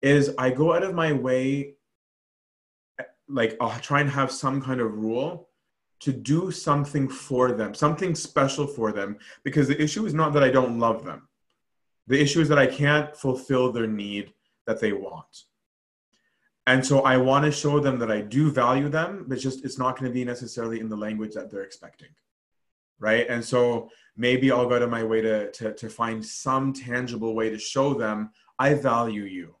A: is I go out of my way like I'll try and have some kind of rule to do something for them, something special for them, because the issue is not that I don't love them. The issue is that I can't fulfill their need that they want. And so I want to show them that I do value them, but just it's not going to be necessarily in the language that they're expecting. Right. And so maybe I'll go to my way to, to, to find some tangible way to show them I value you.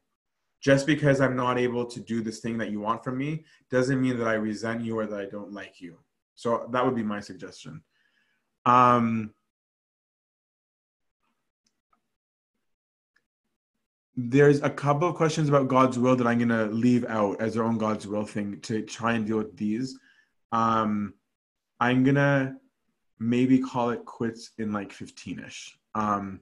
A: Just because I'm not able to do this thing that you want from me doesn't mean that I resent you or that I don't like you. So that would be my suggestion. Um, there's a couple of questions about God's will that I'm going to leave out as their own God's will thing to try and deal with these. Um, I'm going to maybe call it quits in like 15 ish. Um,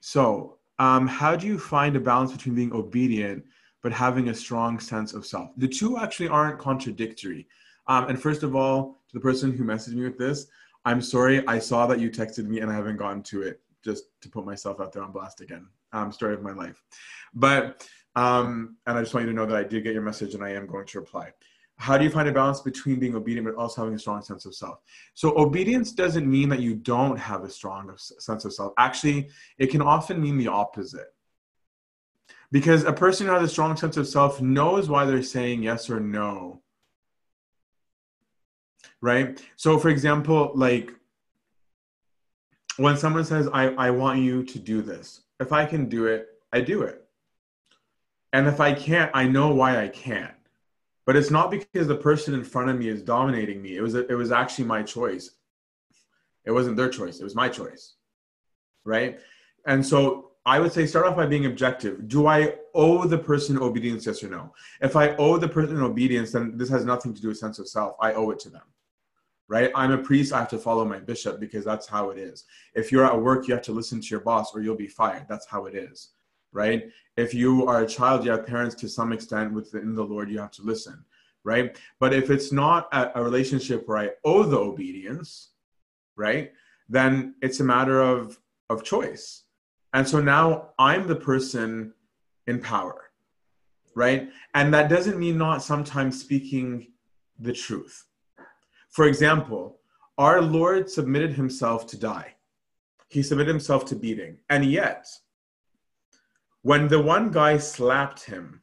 A: so, um, how do you find a balance between being obedient but having a strong sense of self? The two actually aren't contradictory. Um, and first of all, to the person who messaged me with this, I'm sorry. I saw that you texted me and I haven't gotten to it just to put myself out there on blast again. Um, story of my life. But, um, and I just want you to know that I did get your message and I am going to reply. How do you find a balance between being obedient but also having a strong sense of self? So, obedience doesn't mean that you don't have a strong sense of self. Actually, it can often mean the opposite. Because a person who has a strong sense of self knows why they're saying yes or no right? So, for example, like when someone says, I, I want you to do this, if I can do it, I do it. And if I can't, I know why I can't. But it's not because the person in front of me is dominating me. It was it was actually my choice. It wasn't their choice. It was my choice. Right? And so I would say start off by being objective. Do I owe the person obedience, yes or no? If I owe the person obedience, then this has nothing to do with sense of self. I owe it to them right? I'm a priest, I have to follow my bishop because that's how it is. If you're at work, you have to listen to your boss or you'll be fired. That's how it is, right? If you are a child, you have parents to some extent within the Lord, you have to listen, right? But if it's not a, a relationship where I owe the obedience, right? Then it's a matter of of choice. And so now I'm the person in power, right? And that doesn't mean not sometimes speaking the truth for example, our Lord submitted himself to die. He submitted himself to beating. And yet, when the one guy slapped him,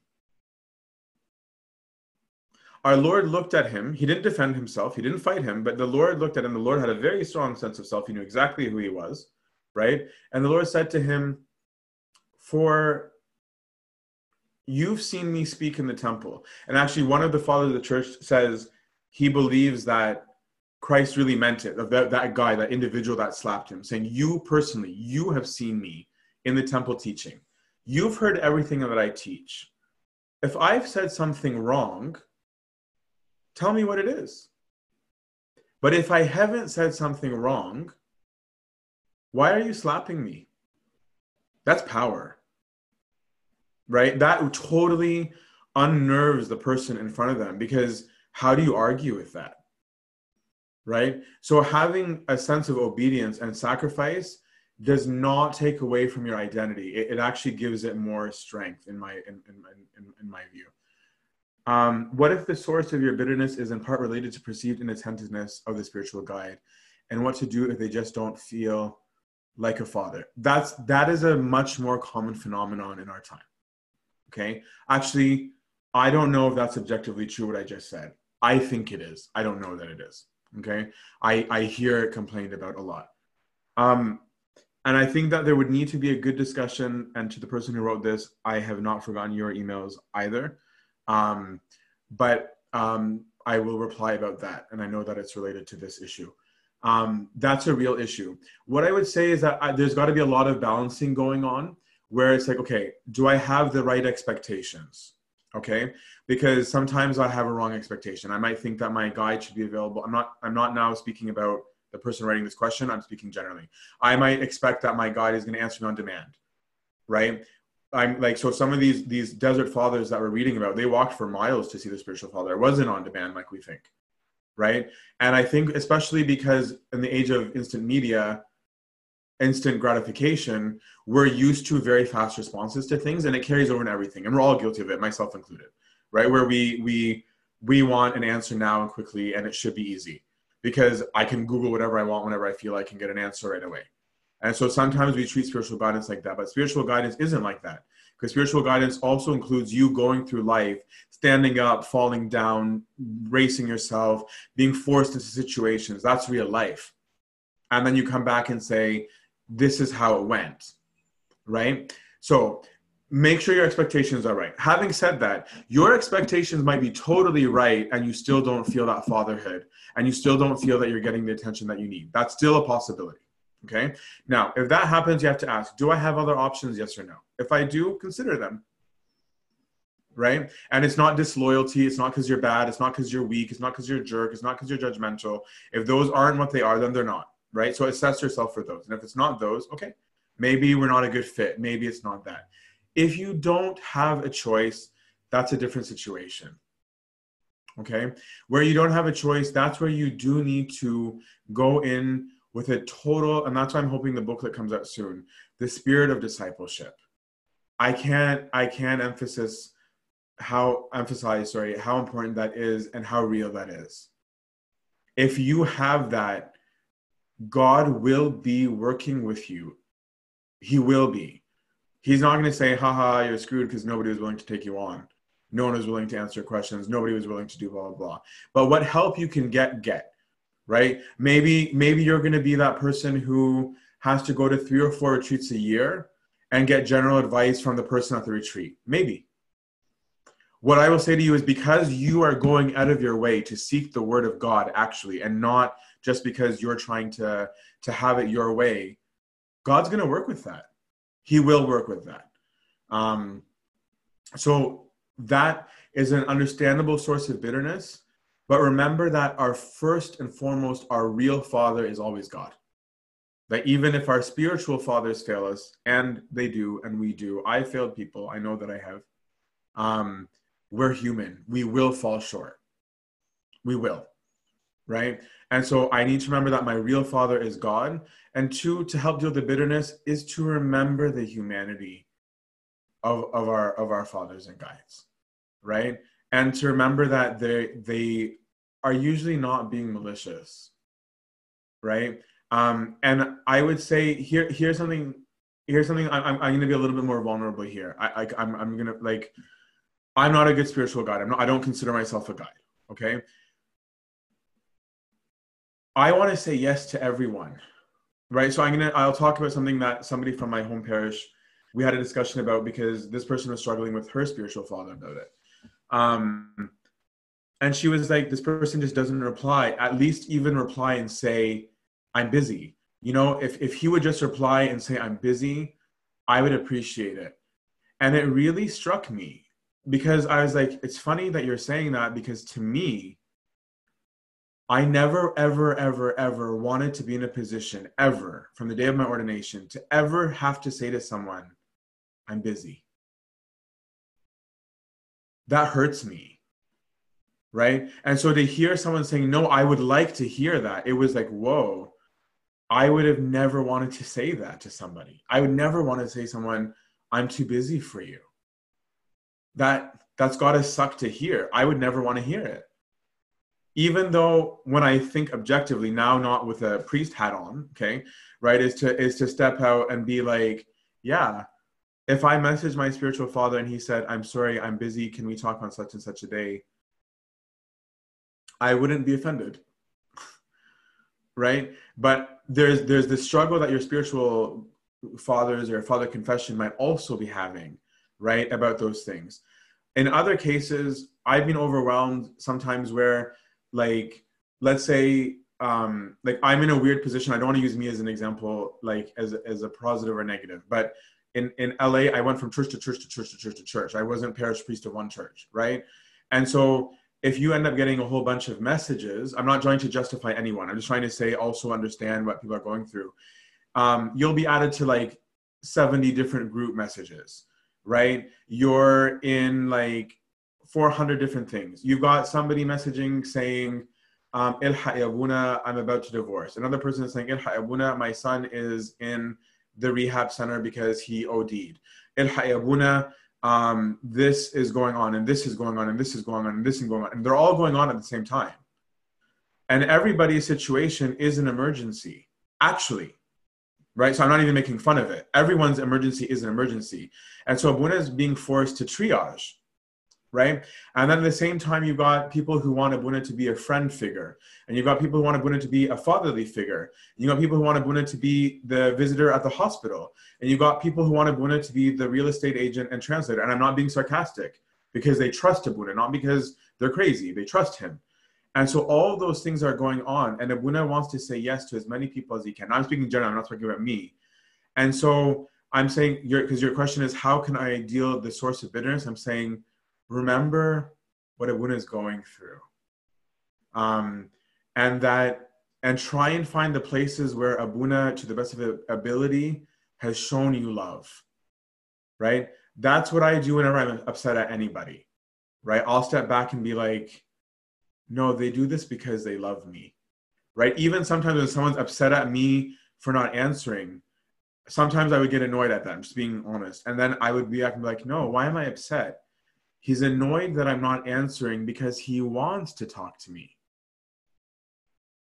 A: our Lord looked at him. He didn't defend himself, he didn't fight him, but the Lord looked at him. The Lord had a very strong sense of self. He knew exactly who he was, right? And the Lord said to him, For you've seen me speak in the temple. And actually, one of the fathers of the church says, he believes that Christ really meant it, that, that guy, that individual that slapped him, saying, You personally, you have seen me in the temple teaching. You've heard everything that I teach. If I've said something wrong, tell me what it is. But if I haven't said something wrong, why are you slapping me? That's power, right? That totally unnerves the person in front of them because how do you argue with that? Right? So having a sense of obedience and sacrifice does not take away from your identity. It, it actually gives it more strength in my in, in, in, in my view. Um, what if the source of your bitterness is in part related to perceived inattentiveness of the spiritual guide? And what to do if they just don't feel like a father? That's that is a much more common phenomenon in our time. Okay. Actually, I don't know if that's objectively true what I just said. I think it is. I don't know that it is. Okay. I, I hear it complained about a lot. Um, and I think that there would need to be a good discussion. And to the person who wrote this, I have not forgotten your emails either. Um, but um, I will reply about that. And I know that it's related to this issue. Um, that's a real issue. What I would say is that I, there's got to be a lot of balancing going on where it's like, okay, do I have the right expectations? Okay? Because sometimes i have a wrong expectation. I might think that my guide should be available. I'm not i'm not now speaking about the person writing this question. I'm speaking generally. I might expect that my guide is going to answer me on demand right? I'm like so some of these these desert fathers that we're reading about they walked for miles to see the spiritual father. It wasn't on demand like we think right? And i think especially because in the age of instant media instant gratification, we're used to very fast responses to things and it carries over in everything. And we're all guilty of it, myself included, right? Where we we we want an answer now and quickly and it should be easy because I can Google whatever I want whenever I feel I can get an answer right away. And so sometimes we treat spiritual guidance like that, but spiritual guidance isn't like that. Because spiritual guidance also includes you going through life, standing up, falling down, racing yourself, being forced into situations. That's real life. And then you come back and say, this is how it went right so make sure your expectations are right. Having said that, your expectations might be totally right and you still don't feel that fatherhood and you still don't feel that you're getting the attention that you need. That's still a possibility. Okay. Now, if that happens, you have to ask, do I have other options? Yes or no? If I do, consider them. Right. And it's not disloyalty. It's not because you're bad. It's not because you're weak. It's not because you're a jerk. It's not because you're judgmental. If those aren't what they are, then they're not. Right. So assess yourself for those. And if it's not those, okay, maybe we're not a good fit. Maybe it's not that. If you don't have a choice, that's a different situation. Okay. Where you don't have a choice, that's where you do need to go in with a total, and that's why I'm hoping the booklet comes out soon. The spirit of discipleship. I can't, I can't emphasize how emphasize, sorry, how important that is and how real that is. If you have that, God will be working with you. He will be. He's not going to say, haha, you're screwed because nobody was willing to take you on. No one was willing to answer questions. Nobody was willing to do blah, blah, blah. But what help you can get, get, right? Maybe, maybe you're going to be that person who has to go to three or four retreats a year and get general advice from the person at the retreat. Maybe. What I will say to you is because you are going out of your way to seek the word of God actually, and not just because you're trying to, to have it your way, God's going to work with that he will work with that. Um, so that is an understandable source of bitterness. But remember that our first and foremost, our real father is always God. That even if our spiritual fathers fail us, and they do, and we do, I failed people, I know that I have. Um, we're human. We will fall short. We will. Right? And so I need to remember that my real father is God. And two, to help deal with the bitterness is to remember the humanity of, of our of our fathers and guides. Right? And to remember that they they are usually not being malicious. Right? Um, and I would say here here's something here's something I'm, I'm, to be a little bit more vulnerable here. I, I I'm I'm to like I'm not a good spiritual guide. I'm not I don't consider myself a guide. Okay I want to say yes to everyone, right? So I'm gonna I'll talk about something that somebody from my home parish we had a discussion about because this person was struggling with her spiritual father about it. Um, and she was like, this person just doesn't reply. At least even reply and say, I'm busy. You know, if if he would just reply and say, I'm busy, I would appreciate it. And it really struck me because I was like, it's funny that you're saying that because to me, I never, ever, ever, ever wanted to be in a position, ever, from the day of my ordination, to ever have to say to someone, I'm busy. That hurts me. Right. And so to hear someone saying, No, I would like to hear that, it was like, Whoa, I would have never wanted to say that to somebody. I would never want to say to someone, I'm too busy for you. That that's gotta suck to hear. I would never want to hear it even though when I think objectively now, not with a priest hat on, okay, right, is to is to step out and be like, yeah, if I message my spiritual father and he said, I'm sorry, I'm busy, can we talk on such and such a day? I wouldn't be offended. right? But there's there's the struggle that your spiritual fathers or father confession might also be having, right? About those things. In other cases, I've been overwhelmed sometimes where like let's say um like i'm in a weird position. I don't want to use me as an example like as as a positive or negative but in in la i went from church to church to church to church to church. I wasn't parish priest of one church right? And so if you end up getting a whole bunch of messages i'm not trying to justify anyone. I'm just trying to say also understand what people are going through. Um, you'll be added to like 70 different group messages right you're in like 400 different things. You've got somebody messaging saying, um, I'm about to divorce. Another person is saying, my son is in the rehab center because he OD'd. Um, this is going on, and this is going on, and this is going on, and this is going on. And they're all going on at the same time. And everybody's situation is an emergency, actually. Right? So I'm not even making fun of it. Everyone's emergency is an emergency. And so Abuna is being forced to triage right? And then at the same time, you've got people who want Abuna to be a friend figure, and you've got people who want Abuna to be a fatherly figure. and You've got people who want Abuna to be the visitor at the hospital, and you've got people who want Abuna to be the real estate agent and translator. And I'm not being sarcastic because they trust Abuna, not because they're crazy. They trust him. And so all those things are going on, and Abuna wants to say yes to as many people as he can. I'm speaking general. I'm not talking about me. And so I'm saying, because your, question is, how can I deal the source of bitterness? I'm saying, remember what Abuna is going through, um, and that, and try and find the places where Abuna, to the best of ability, has shown you love. Right. That's what I do whenever I'm upset at anybody. Right. I'll step back and be like, no, they do this because they love me. Right. Even sometimes when someone's upset at me for not answering, sometimes I would get annoyed at them, just being honest. And then I would be like, no, why am I upset? He's annoyed that I'm not answering because he wants to talk to me.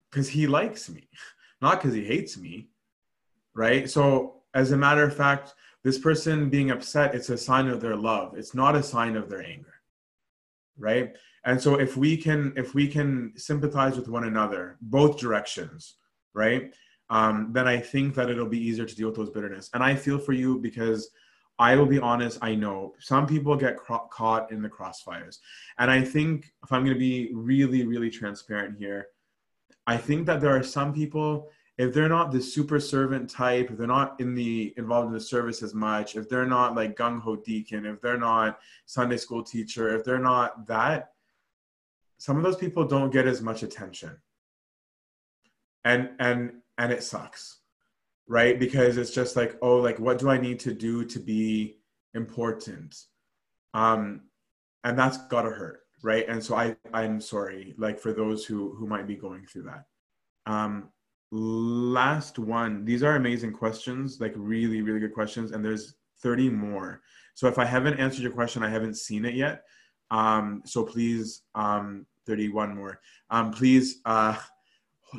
A: Because he likes me, not because he hates me. Right. So, as a matter of fact, this person being upset, it's a sign of their love. It's not a sign of their anger. Right. And so if we can if we can sympathize with one another, both directions, right? um, then I think that it'll be easier to deal with those bitterness. And I feel for you because I will be honest, I know some people get cro- caught in the crossfires. And I think if I'm going to be really, really transparent here, I think that there are some people, if they're not the super servant type, if they're not in the involved in the service as much, if they're not like gung ho deacon, if they're not Sunday school teacher, if they're not that, some of those people don't get as much attention. And and and it sucks right? Because it's just like oh like what do i need to do to be important? Um and that's gotta hurt right? And so i i'm sorry like for those who who might be going through that. Um last one these are amazing questions like really really good questions and there's 30 more. So if i haven't answered your question i haven't seen it yet um so please um 31 more um please uh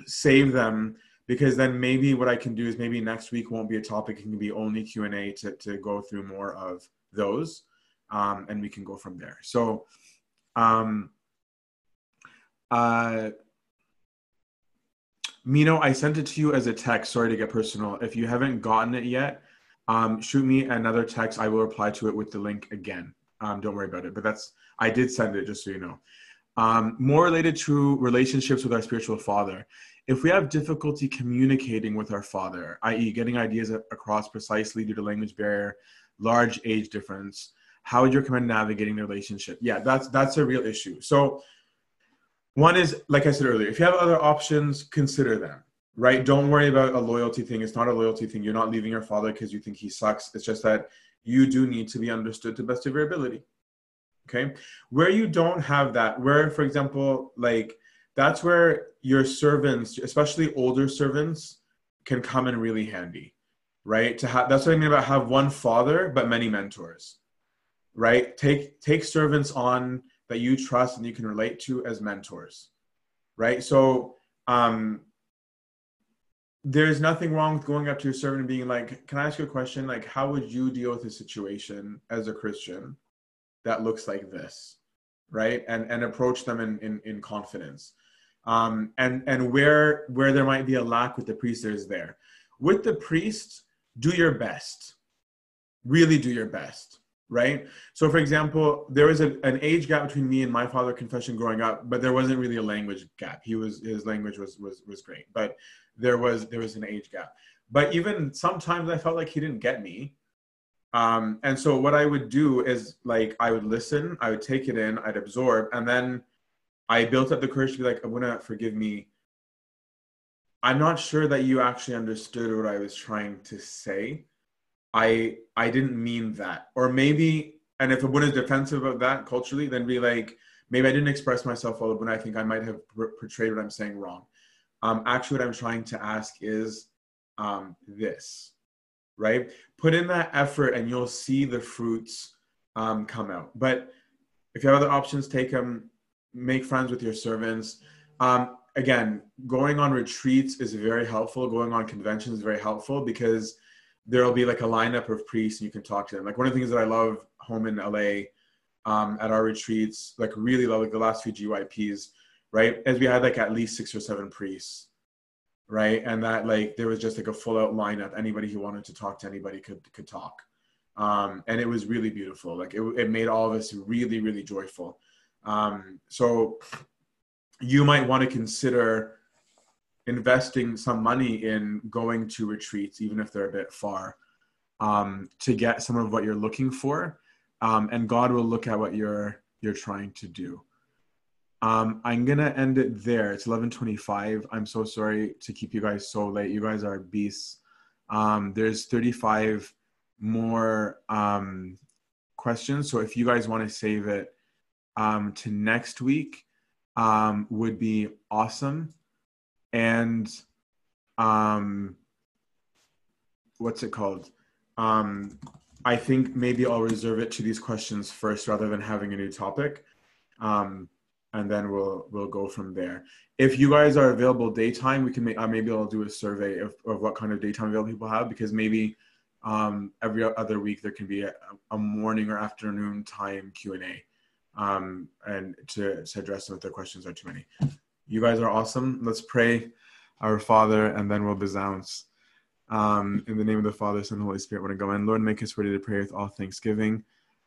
A: save them because then maybe what I can do is maybe next week won't be a topic; it can be only Q and A to to go through more of those, um, and we can go from there. So, um, uh, Mino, I sent it to you as a text. Sorry to get personal. If you haven't gotten it yet, um, shoot me another text. I will reply to it with the link again. Um, don't worry about it. But that's I did send it just so you know. Um, more related to relationships with our spiritual father if we have difficulty communicating with our father, i.e., getting ideas across precisely due to language barrier, large age difference, how would you recommend navigating the relationship? Yeah, that's that's a real issue. So, one is like I said earlier, if you have other options, consider them. Right? Don't worry about a loyalty thing. It's not a loyalty thing. You're not leaving your father because you think he sucks. It's just that you do need to be understood to best of your ability. Okay. Where you don't have that, where, for example, like that's where your servants, especially older servants, can come in really handy, right? To have that's what I mean about have one father but many mentors, right? Take take servants on that you trust and you can relate to as mentors, right? So um, there's nothing wrong with going up to your servant and being like, "Can I ask you a question? Like, how would you deal with a situation as a Christian that looks like this?" Right? And and approach them in in, in confidence. Um, and and where where there might be a lack with the priest there's there. With the priest do your best. Really do your best right? So for example there was a, an age gap between me and my father confession growing up but there wasn't really a language gap. He was his language was was was great but there was there was an age gap. But even sometimes i felt like he didn't get me um, and so what i would do is like i would listen i would take it in i'd absorb and then I built up the courage to be like, Abuna forgive me. I'm not sure that you actually understood what I was trying to say. I I didn't mean that. Or maybe, and if Abuna is defensive of that culturally, then be like, maybe I didn't express myself well, but I think I might have portrayed what I'm saying wrong. Um, actually, what I'm trying to ask is um, this, right? Put in that effort, and you'll see the fruits um, come out. But if you have other options, take them make friends with your servants. Um, again, going on retreats is very helpful. Going on conventions is very helpful because there'll be like a lineup of priests and you can talk to them. Like one of the things that I love home in LA um, at our retreats, like really love like the last few GYPs, right? As we had like at least six or seven priests, right? And that like there was just like a full out lineup. Anybody who wanted to talk to anybody could could talk, um, and it was really beautiful. Like it, it made all of us really really joyful. Um, so you might want to consider investing some money in going to retreats, even if they're a bit far, um, to get some of what you're looking for, um, and God will look at what you're you're trying to do. Um, I'm gonna end it there. It's 11:25. I'm so sorry to keep you guys so late. You guys are beasts. Um, there's 35 more um, questions, so if you guys want to save it um, to next week, um, would be awesome. And um, what's it called? Um, I think maybe I'll reserve it to these questions first rather than having a new topic. Um, and then we'll we'll go from there. If you guys are available daytime, we can make uh, maybe I'll do a survey of, of what kind of daytime available people have because maybe um, every other week there can be a, a morning or afternoon time Q and A, um, and to, to address them if their questions are too many. You guys are awesome. Let's pray, our Father, and then we'll besounce. Um, in the name of the Father, Son, and Holy Spirit, want to go in. Lord, make us ready to pray with all thanksgiving.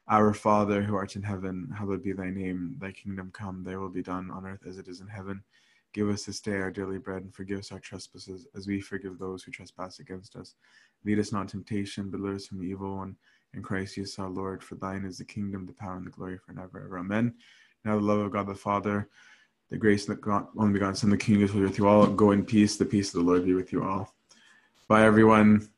A: Our Father, who art in heaven, hallowed be thy name. Thy kingdom come, thy will be done on earth as it is in heaven. Give us this day our daily bread, and forgive us our trespasses, as we forgive those who trespass against us. Lead us not into temptation, but deliver us from the evil one. In Christ Jesus our Lord, for thine is the kingdom, the power, and the glory forever. Ever. Amen. Now the love of God the Father, the grace of the God, only begotten Son, the King is with you all. Go in peace. The peace of the Lord be with you all. Bye, everyone.